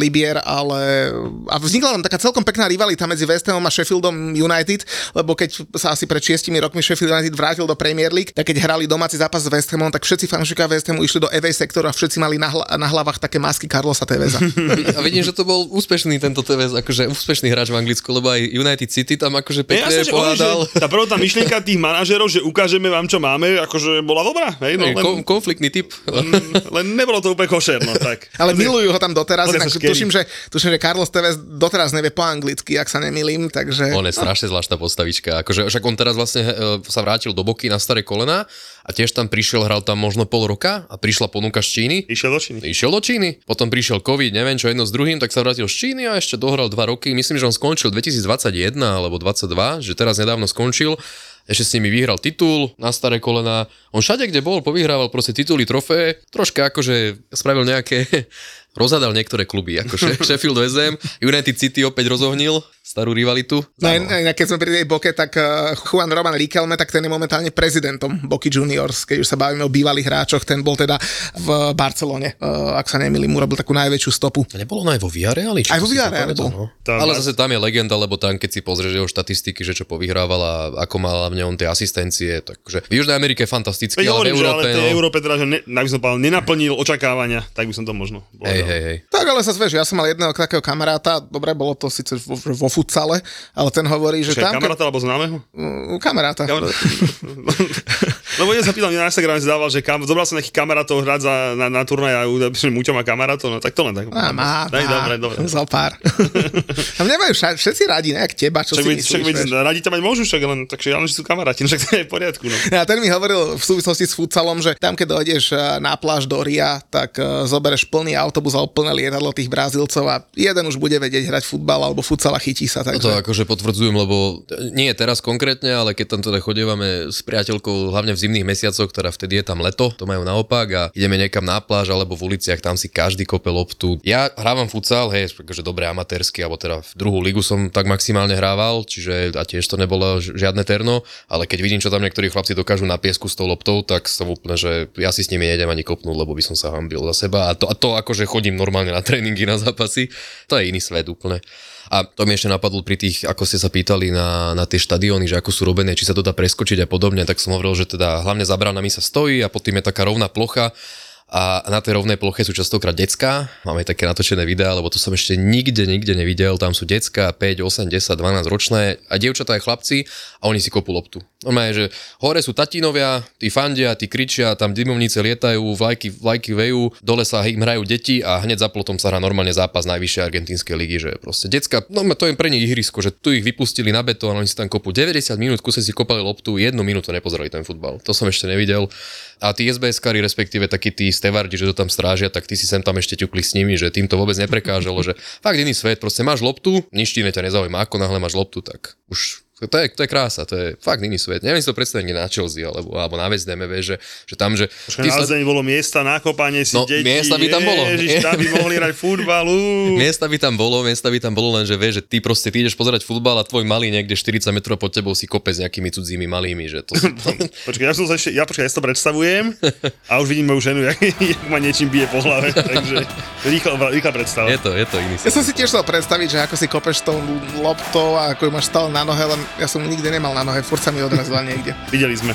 libier, ale a vznikla tam taká celkom pekná rivalita medzi West Hamom a Sheffieldom United, lebo keď sa asi pred 6 rokmi Sheffield United vrátil do Premier League, tak keď hrali domáci zápas s West Hamom, tak všetci fanúšikovia West Hamu išli do away sektoru a všetci mali na, hla- na hlavách také masky Carlosa Teveza. A vidím, že to bol úspešný tento TVS, akože úspešný hráč v Anglicku, lebo aj United City tam akože Ja pekne oni, že pohádal. tá prvotná myšlienka tých manažerov, že ukážeme vám, čo máme, akože bola dobrá. Hej, no, len, ko- konfliktný typ. len nebolo to úplne košer, no tak. Ale milujú ho tam doteraz, inak tuším že, tuším, že Carlos Tevez doteraz nevie po anglicky, ak sa nemýlim, takže... On je strašne zvláštna postavička. Akože, však on teraz vlastne e, sa vrátil do boky na staré kolena a tiež tam prišiel, hral tam možno pol roka a prišla ponuka z Číny. Išiel do Číny. Išiel do Číny, potom prišiel COVID, neviem čo jedno s druhým, tak sa vrátil z Číny a ešte dohral dva roky. Myslím, že on skončil 2021 alebo 22, že teraz nedávno skončil. Ešte s nimi vyhral titul na staré kolena. On všade, kde bol, povyhrával proste tituly, trofeje. Troška akože spravil nejaké... Rozhadal niektoré kluby, akože Sheffield West Ham, United City opäť rozohnil starú rivalitu. No, no, keď sme pri tej boke, tak uh, Juan Roman Riquelme, tak ten je momentálne prezidentom Boky Juniors, keď už sa bavíme o bývalých hráčoch, ten bol teda v Barcelone, uh, ak sa nemýlim, urobil takú najväčšiu stopu. Nebolo no aj vo Villareali? Aj to vo Villareali bol. No. Tam Ale zase tam je legenda, lebo tam, keď si pozrieš jeho štatistiky, že čo povyhrával a ako mal hlavne on tie asistencie, takže v Južnej Amerike je fantastický, Veď ale v hovorím, že ale Európe, tej no, Európe teda, že ne, aby som povedal, nenaplnil očakávania, tak by som to možno povedal. hej, hej, hej. Tak ale sa vieš, ja som mal jedného takého kamaráta, dobre, bolo to síce vo, vo futsale, ale ten hovorí, že Čiže tam... kamaráta alebo známeho? Mm, kamaráta. Lebo ja sa pýtam, na Instagrame si dával, že kam, zobral som nejakých kamarátov hrať za, na, na turnaj a že Muťo má kamarátov, no tak to len tak. Á, má, Daj, má, dobre, dobre. Zo pár. Tam nemajú však, všetci radi, nejak teba, čo Však, si myslíš, však veď, vieš. radi ťa mať môžu, však len, takže ale že sú kamaráti, no však to je v poriadku. No. A ten mi hovoril v súvislosti s futsalom, že tam, keď dojdeš eh, na pláž do Ria, tak eh, zobereš plný autobus alebo plné lietadlo tých Brazílcov a jeden už bude vedieť hrať futbal alebo futsal a chytí sa. No Takže... to akože potvrdzujem, lebo nie je teraz konkrétne, ale keď tam teda chodievame s priateľkou, hlavne v zimných mesiacoch, ktorá vtedy je tam leto, to majú naopak a ideme niekam na pláž alebo v uliciach, tam si každý kope loptu. Ja hrávam futsal, hej, akože dobre amatérsky, alebo teda v druhú ligu som tak maximálne hrával, čiže a tiež to nebolo žiadne terno, ale keď vidím, čo tam niektorí chlapci dokážu na piesku s tou loptou, tak som úplne, že ja si s nimi nejdem ani kopnúť, lebo by som sa hambil za seba a to, a to akože chodím normálne na tréningy, na zápasy, to je iný svet úplne. A to mi ešte napadlo pri tých, ako ste sa pýtali na, na tie štadióny, že ako sú robené, či sa to dá preskočiť a podobne, tak som hovoril, že teda hlavne za bránami sa stojí a pod tým je taká rovná plocha. A na tej rovnej ploche sú častokrát decka, máme také natočené videá, lebo to som ešte nikde, nikde nevidel, tam sú decka 5, 8, 10, 12 ročné. A dievčatá aj chlapci a oni si kopú loptu. Normálne, že hore sú tatínovia, tí fandia, tí kričia, tam dymovnice lietajú, vlajky, vlajky vejú, dole sa im hrajú deti a hneď za plotom sa hrá normálne zápas najvyššej argentínskej ligy, že proste decka, no to je pre nich ihrisko, že tu ich vypustili na betón, oni si tam kopú 90 minút, kuse si kopali loptu, jednu minútu nepozerali ten futbal. To som ešte nevidel. A tí SBS-kari, respektíve takí tí stevardi, že to tam strážia, tak ty si sem tam ešte ťukli s nimi, že tým to vôbec neprekážalo, že fakt iný svet, proste máš loptu, nič ťa nezaujíma, ako náhle máš loptu, tak už to je, to je krása, to je fakt iný svet. Neviem si to predstaviť na Chelsea alebo, alebo na West vieš, že, že tam, že... Počkaj, na bolo miesta na kopanie si no, deti. miesta by tam bolo. Ježiš, tam by mohli hrať futbal. Miesta by tam bolo, miesta by tam bolo, len že vieš, že ty proste ty ideš pozerať futbal a tvoj malý niekde 40 metrov pod tebou si kope s nejakými cudzími malými, že to... počkaj, ja som sa ešte, ja počkaj, ja si to predstavujem a už vidím moju ženu, jak, jak ma niečím bije po hlave, takže rýchla, rýchla predstava. Je to, je to iný Ja som si tiež chcel predstaviť, že ako si kopeš tou loptou a ako ju máš stále na nohe, len ja som nikdy nemal na nohe, furt sa mi odrazila niekde. Videli sme.